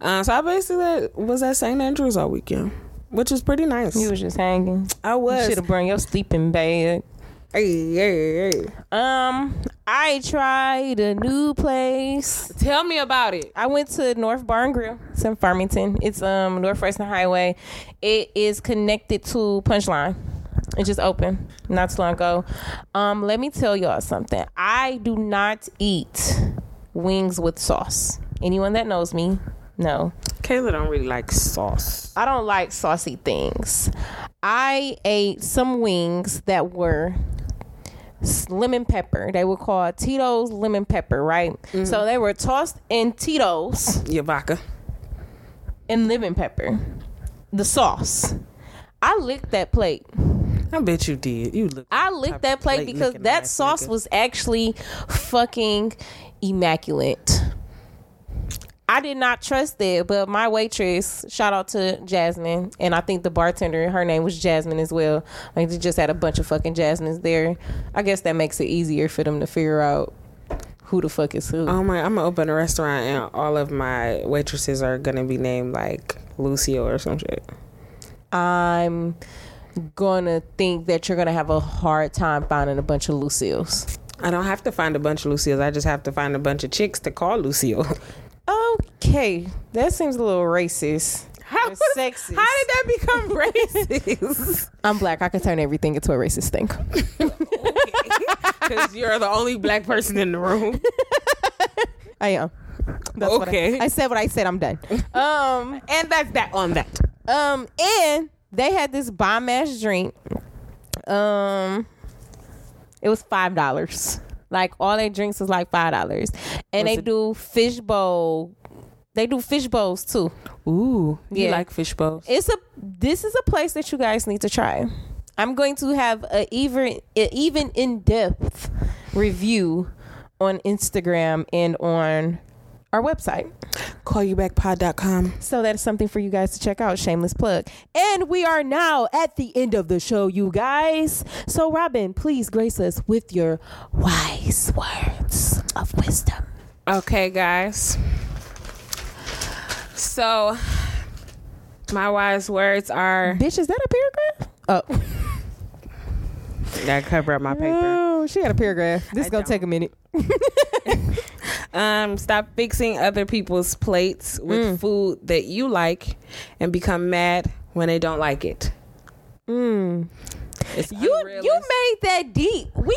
Uh, so I basically was at St. Andrews all weekend, which was pretty nice. You was just hanging. I You was. should have brought your sleeping bag. Hey, hey, hey. Um, I tried a new place. Tell me about it. I went to North Barn Grill. It's in Farmington. It's um Northwestern Highway. It is connected to Punchline. It just opened not too long ago. Um, let me tell y'all something. I do not eat wings with sauce. Anyone that knows me, no. Kayla don't really like sauce. I don't like saucy things. I ate some wings that were lemon pepper. They were called Tito's lemon pepper, right? So they were tossed in Tito's Your vodka. and lemon pepper. The sauce. I licked that plate. I bet you did. You look. I licked that plate because that ass sauce nigga. was actually fucking immaculate. I did not trust it, but my waitress, shout out to Jasmine, and I think the bartender, her name was Jasmine as well. Like they just had a bunch of fucking Jasmines there. I guess that makes it easier for them to figure out who the fuck is who. Oh my! I'm gonna open a restaurant and all of my waitresses are gonna be named like Lucio or some shit. I'm gonna think that you're gonna have a hard time finding a bunch of Lucille's. I don't have to find a bunch of Lucille's. I just have to find a bunch of chicks to call Lucille. Okay, that seems a little racist. How, sexist. how did that become racist? I'm black. I can turn everything into a racist thing. Because you're the only black person in the room. I am. That's what I- Okay. I, said what I said. I'm done. Um, And that's that on that. um, and they had this bomb ass drink. Um, it was five dollars. Like all their drinks was like five dollars, and Was they it- do fish bowl. They do fish bowls too. Ooh, you Yeah. like fish bowls? It's a this is a place that you guys need to try. I'm going to have a even a even in depth review on Instagram and on our website. Callyoubackpod.com. So that is something for you guys to check out. Shameless plug. And we are now at the end of the show, you guys. So Robin, please grace us with your wise words of wisdom. Okay, guys. So, my wise words are Bitch, is that a paragraph? Oh. That cover up my paper. Oh, she got a paragraph. This I is gonna don't. take a minute. Um, stop fixing other people's plates with food that you like, and become mad when they don't like it. Mm. It's You you made that deep. We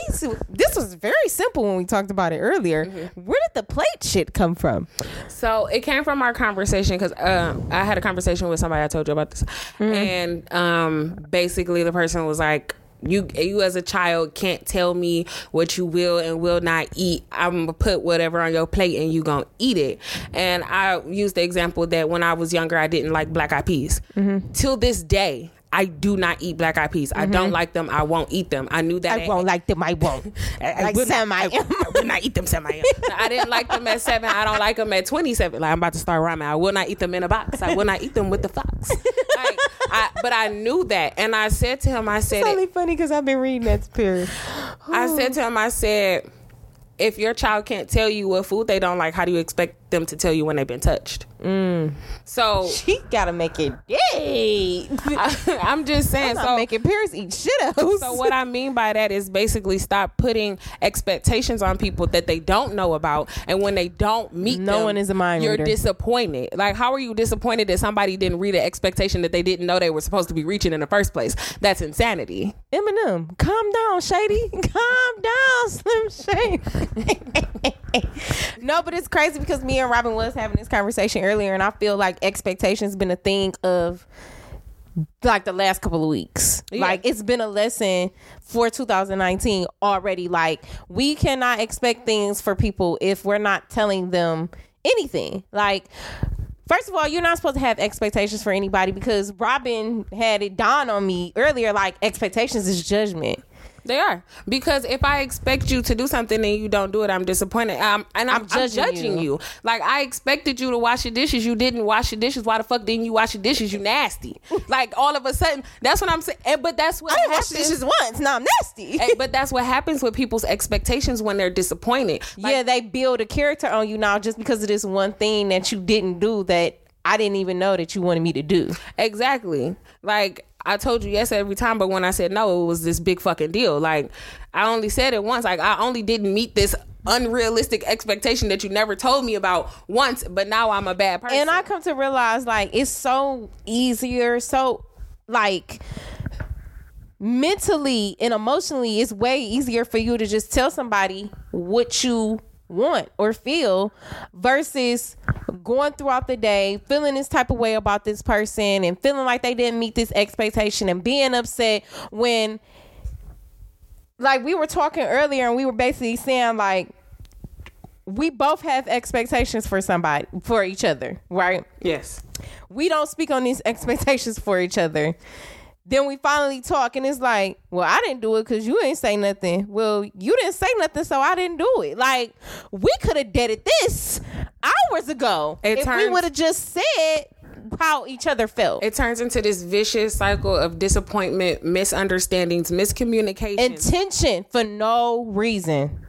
this was very simple when we talked about it earlier. Mm-hmm. Where did the plate shit come from? So it came from our conversation because um, I had a conversation with somebody I told you about this, and um, basically the person was like. You, you as a child can't tell me what you will and will not eat. I'm gonna put whatever on your plate and you gonna eat it. And I used the example that when I was younger, I didn't like black eyed peas. Till this day, I do not eat black eyed peas. I don't like them. I won't eat them. I knew that. I won't like them. I won't. I like Sam, I I, am. I will not eat them semi. I didn't like them at seven. I don't like them at twenty seven. Like I'm about to start rhyming. I will not eat them in a box. I will not eat them with the fox. Like, I, but I knew that, and I said to him, I said, It's only funny because I've been reading that spirit. I said to him, I said, if your child can't tell you what food they don't like, how do you expect them to tell you when they've been touched? Mm. So She gotta make it yay. I, I'm just saying. I'm not so making Paris eat shitos. So what I mean by that is basically stop putting expectations on people that they don't know about, and when they don't meet No them, one is a mind You're reader. disappointed. Like, how are you disappointed that somebody didn't read an expectation that they didn't know they were supposed to be reaching in the first place? That's insanity. Eminem, calm down, Shady. Calm down, Slim Shady. no, but it's crazy because me and Robin was having this conversation earlier, and I feel like expectations been a thing of like the last couple of weeks. Yeah. Like it's been a lesson for 2019 already. Like we cannot expect things for people if we're not telling them anything. Like First of all, you're not supposed to have expectations for anybody because Robin had it dawn on me earlier like expectations is judgment. They are because if I expect you to do something and you don't do it, I'm disappointed. Um, and I'm, I'm I'm judging judging, you. you. Like I expected you to wash your dishes, you didn't wash your dishes. Why the fuck didn't you wash your dishes? You nasty. like all of a sudden, that's what I'm saying. But that's what I didn't wash happens. dishes once. Now I'm nasty. But that's what happens with people's expectations when they're disappointed. Like, yeah, they build a character on you now just because of this one thing that you didn't do that I didn't even know that you wanted me to do. exactly. Like I told you yes every time, but when I said no, it was this big fucking deal. Like I only said it once. Like I only didn't meet this unrealistic expectation that you never told me about once, but now I'm a bad person. And I come to realize like it's so easier, so like mentally and emotionally it's way easier for you to just tell somebody what you want or feel versus going throughout the day feeling this type of way about this person and feeling like they didn't meet this expectation and being upset when like we were talking earlier and we were basically saying like we both have expectations for somebody for each other right yes. we don't speak on these expectations for each other. Then we finally talk, and it's like, well, I didn't do it because you ain't say nothing. Well, you didn't say nothing, so I didn't do it. Like, we could have did it this hours ago It if we would have just said how each other felt. It turns into this vicious cycle of disappointment, misunderstandings, miscommunication. and tension for no reason.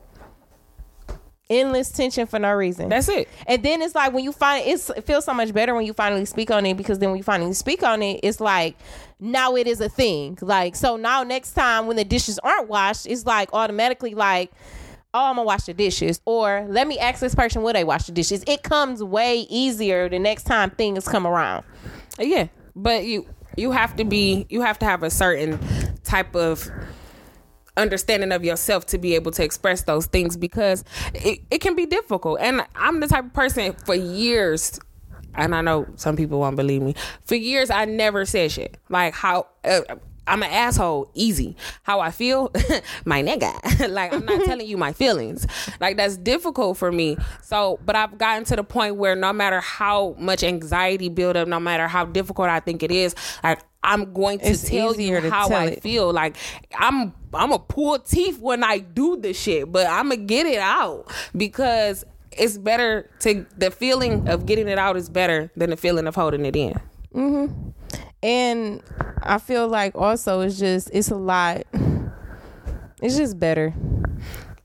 Endless tension for no reason. That's it. And then it's like when you find it's, it feels so much better when you finally speak on it because then when you finally speak on it, it's like now it is a thing. Like so now next time when the dishes aren't washed, it's like automatically like, oh, I'm gonna wash the dishes, or let me ask this person will they wash the dishes. It comes way easier the next time things come around. Yeah, but you you have to be you have to have a certain type of understanding of yourself to be able to express those things because it, it can be difficult. And I'm the type of person for years and I know some people won't believe me. For years I never said shit. Like how uh, I'm an asshole, easy. How I feel, my nigga. like I'm not telling you my feelings. Like that's difficult for me. So, but I've gotten to the point where no matter how much anxiety build up, no matter how difficult I think it is, like I'm going to It's tell you how tell I it. feel. Like I'm I'm a pull teeth when I do the shit, but I'm gonna get it out because it's better to the feeling of getting it out is better than the feeling of holding it in. Mm-hmm. And I feel like also it's just it's a lot. It's just better.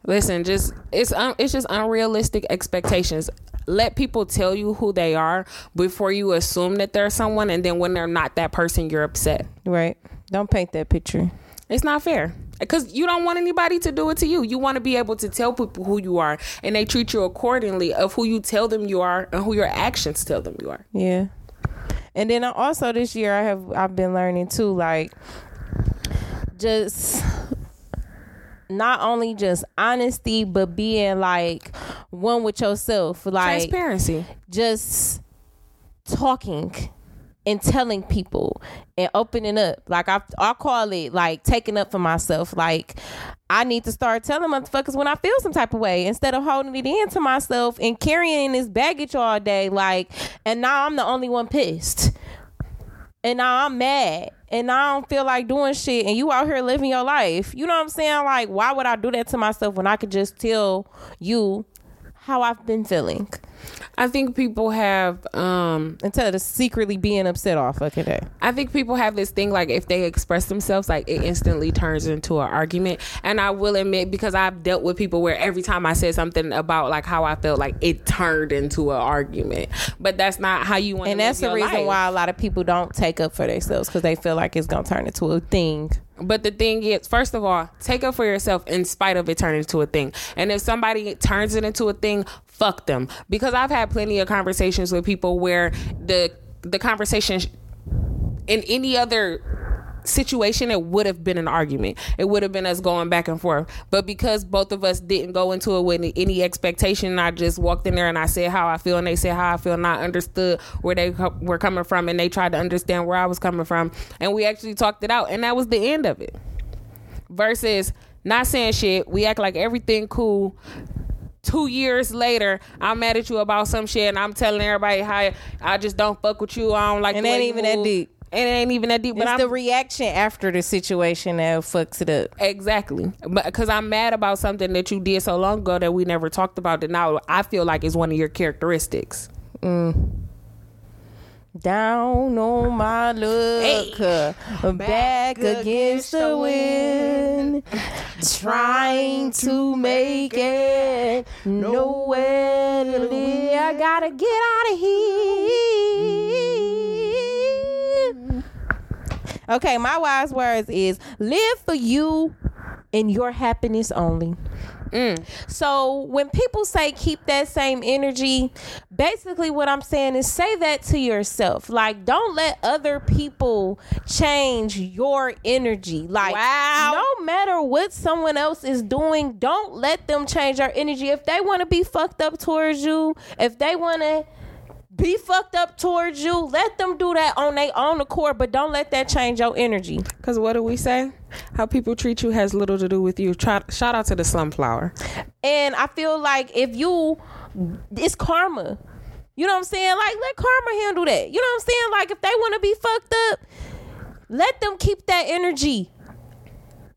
Listen, just it's un, it's just unrealistic expectations. Let people tell you who they are before you assume that they're someone, and then when they're not that person, you're upset. Right. Don't paint that picture. It's not fair because you don't want anybody to do it to you. You want to be able to tell people who you are, and they treat you accordingly of who you tell them you are and who your actions tell them you are. Yeah. And then I also this year I have I've been learning too like just not only just honesty, but being like one with yourself, like Transparency. just talking and telling people and opening up. Like I, I call it like taking up for myself. Like I need to start telling motherfuckers when I feel some type of way instead of holding it in to myself and carrying this baggage all day. Like, and now I'm the only one pissed. And now I'm mad. And now I don't feel like doing shit. And you out here living your life. You know what I'm saying? Like, why would I do that to myself when I could just tell you how I've been feeling? I think people have um instead of secretly being upset all fucking day. I think people have this thing like if they express themselves, like it instantly turns into an argument. And I will admit, because I've dealt with people where every time I said something about like how I felt, like it turned into an argument. But that's not how you want. And that's the reason why a lot of people don't take up for themselves because they feel like it's gonna turn into a thing. But the thing is, first of all, take up for yourself in spite of it turning into a thing. And if somebody turns it into a thing, fuck them. Because I've had plenty of conversations with people where the the conversation in any other situation it would have been an argument it would have been us going back and forth but because both of us didn't go into it with any expectation i just walked in there and i said how i feel and they said how i feel and i understood where they co- were coming from and they tried to understand where i was coming from and we actually talked it out and that was the end of it versus not saying shit we act like everything cool two years later, I'm mad at you about some shit, and I'm telling everybody how I just don't fuck with you. I don't like. And the it way ain't even that move. Deep. It ain't even that deep. But It's I'm the reaction after the situation that fucks it up. exactly, but because I'm mad about something that you did so long ago that we never talked about. That now I feel like is one of your characteristics. Down on my luck, uh, back against the wind, trying to make it nowhere. I gotta get out of here. Okay, my wise words is live for you and your happiness only. Mm. So when people say keep that same energy, basically what I'm saying is say that to yourself. Like don't let other people change your energy. Like Wow. no matter what someone else is doing, don't let them change your energy. If they want to be fucked up towards you, if they want to be fucked up towards you, let them do that on their own accord, but don't let that change your energy. Because what do we say? How people treat you has little to do with you. Try, shout out to the Slumflower. And I feel like if you, it's karma. You know what I'm saying? Like, let karma handle that. You know what I'm saying? Like, if they want to be fucked up, let them keep that energy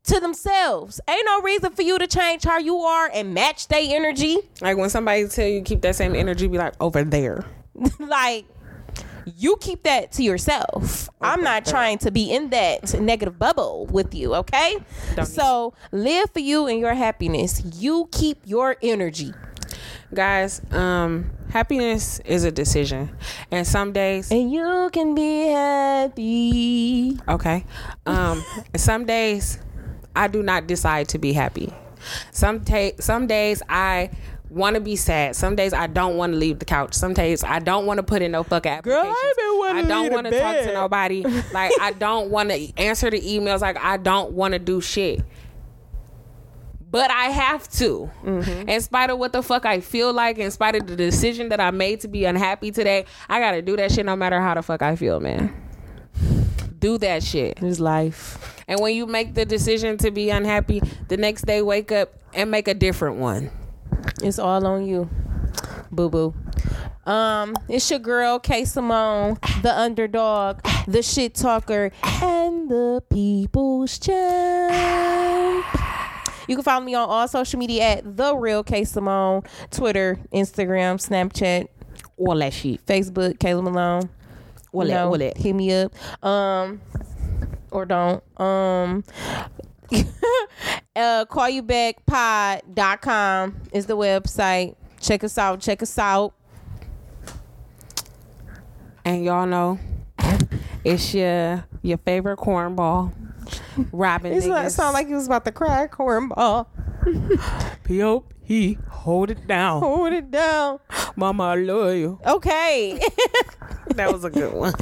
to themselves. Ain't no reason for you to change how you are and match their energy. Like when somebody tell you keep that same energy, be like over there. like, you keep that to yourself. I'm not trying to be in that negative bubble with you, okay? So live for you and your happiness. You keep your energy. Guys, um, happiness is a decision, and some days And you can be happy. Okay. Um, some days I do not decide to be happy. Some ta- some days I want to be sad. Some days I don't want to leave the couch. Some days I don't want to put in no fuck applications. I I don't want to talk to nobody. Like I don't want to answer the emails. Like I don't want to do shit. But I have to. Mm-hmm. In spite of what the fuck I feel like, in spite of the decision that I made to be unhappy today, I gotta do that shit no matter how the fuck I feel, man. Do that shit. It's life. And when you make the decision to be unhappy, the next day wake up and make a different one. It's all on you. Boo boo. Um, it's your girl K Simone, the underdog, the shit talker, and the people's champ. You can follow me on all social media at the real K Simone, Twitter, Instagram, Snapchat, All that shit. Facebook, Kayla Malone. All You that, all that. hit me up. Um or don't. Um uh callyoubackpod.com is the website. Check us out. Check us out. And y'all know it's your your favorite cornball. Robin It niggas. sound like he was about to cry cornball. P.O.P. Hold it down. Hold it down. Mama, I love you. Okay. That was a good one.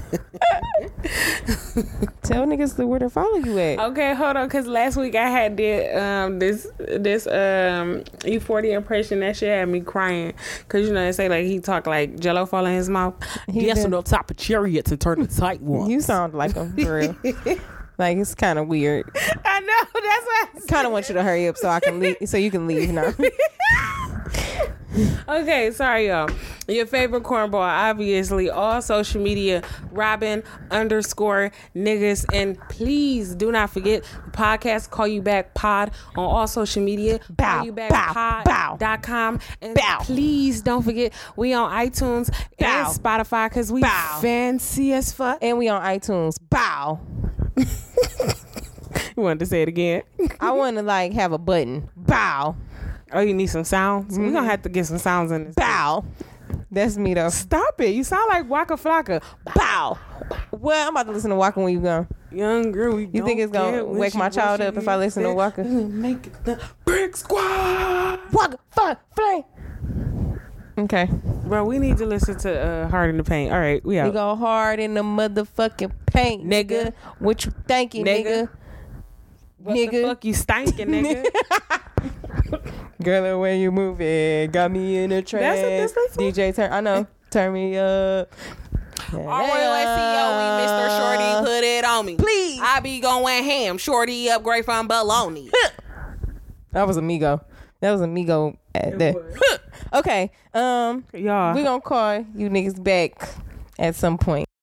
Tell niggas the where to follow you at. Okay, hold on, cause last week I had did um this this um E-40 impression that shit had me crying, cause you know they say like he talk like Jello fall in his mouth. He yes, did. on the top of chariots and turn the tight one. You sound like him for real. like it's kind of weird. I know that's what. I Kind of want you to hurry up so I can leave, so you can leave now. Okay, sorry y'all. Your favorite cornball, obviously, all social media, Robin underscore niggas, and please do not forget the podcast. Call you back pod on all social media. Bow, call you back bow, pod bow. dot com. And Bow. please don't forget we on iTunes Bow. and Spotify because we Bow. fancy as fuck. and we on iTunes. Bow. You wanted to say it again? I want to like have a button. Bow. Oh, you need some sounds. We're gonna have to get some sounds in this. Bow. That's me though. Stop it! You sound like Waka Flocka. Bow. Well, I'm about to listen to Walking When You Go. Young girl, we You think it's gonna wake my child up if I listen to Waka? Make it the brick squad. Waka, fun, flame. Okay. Bro, we need to listen to uh, Hard in the Paint. All right, we We out. go hard in the motherfucking paint, nigga. Nigga. What you thinking, nigga? Nigga. What nigga. the fuck you stinking, nigga? Girl, the way you move it got me in a trance. That's what this is for? DJ, turn. I know. Turn me up. Mr. Shorty, put it on me. Please. I be going ham. Shorty upgrade from baloney. That was Amigo. That was Amigo at that. okay. Um, Y'all. we gonna call you niggas back at some point.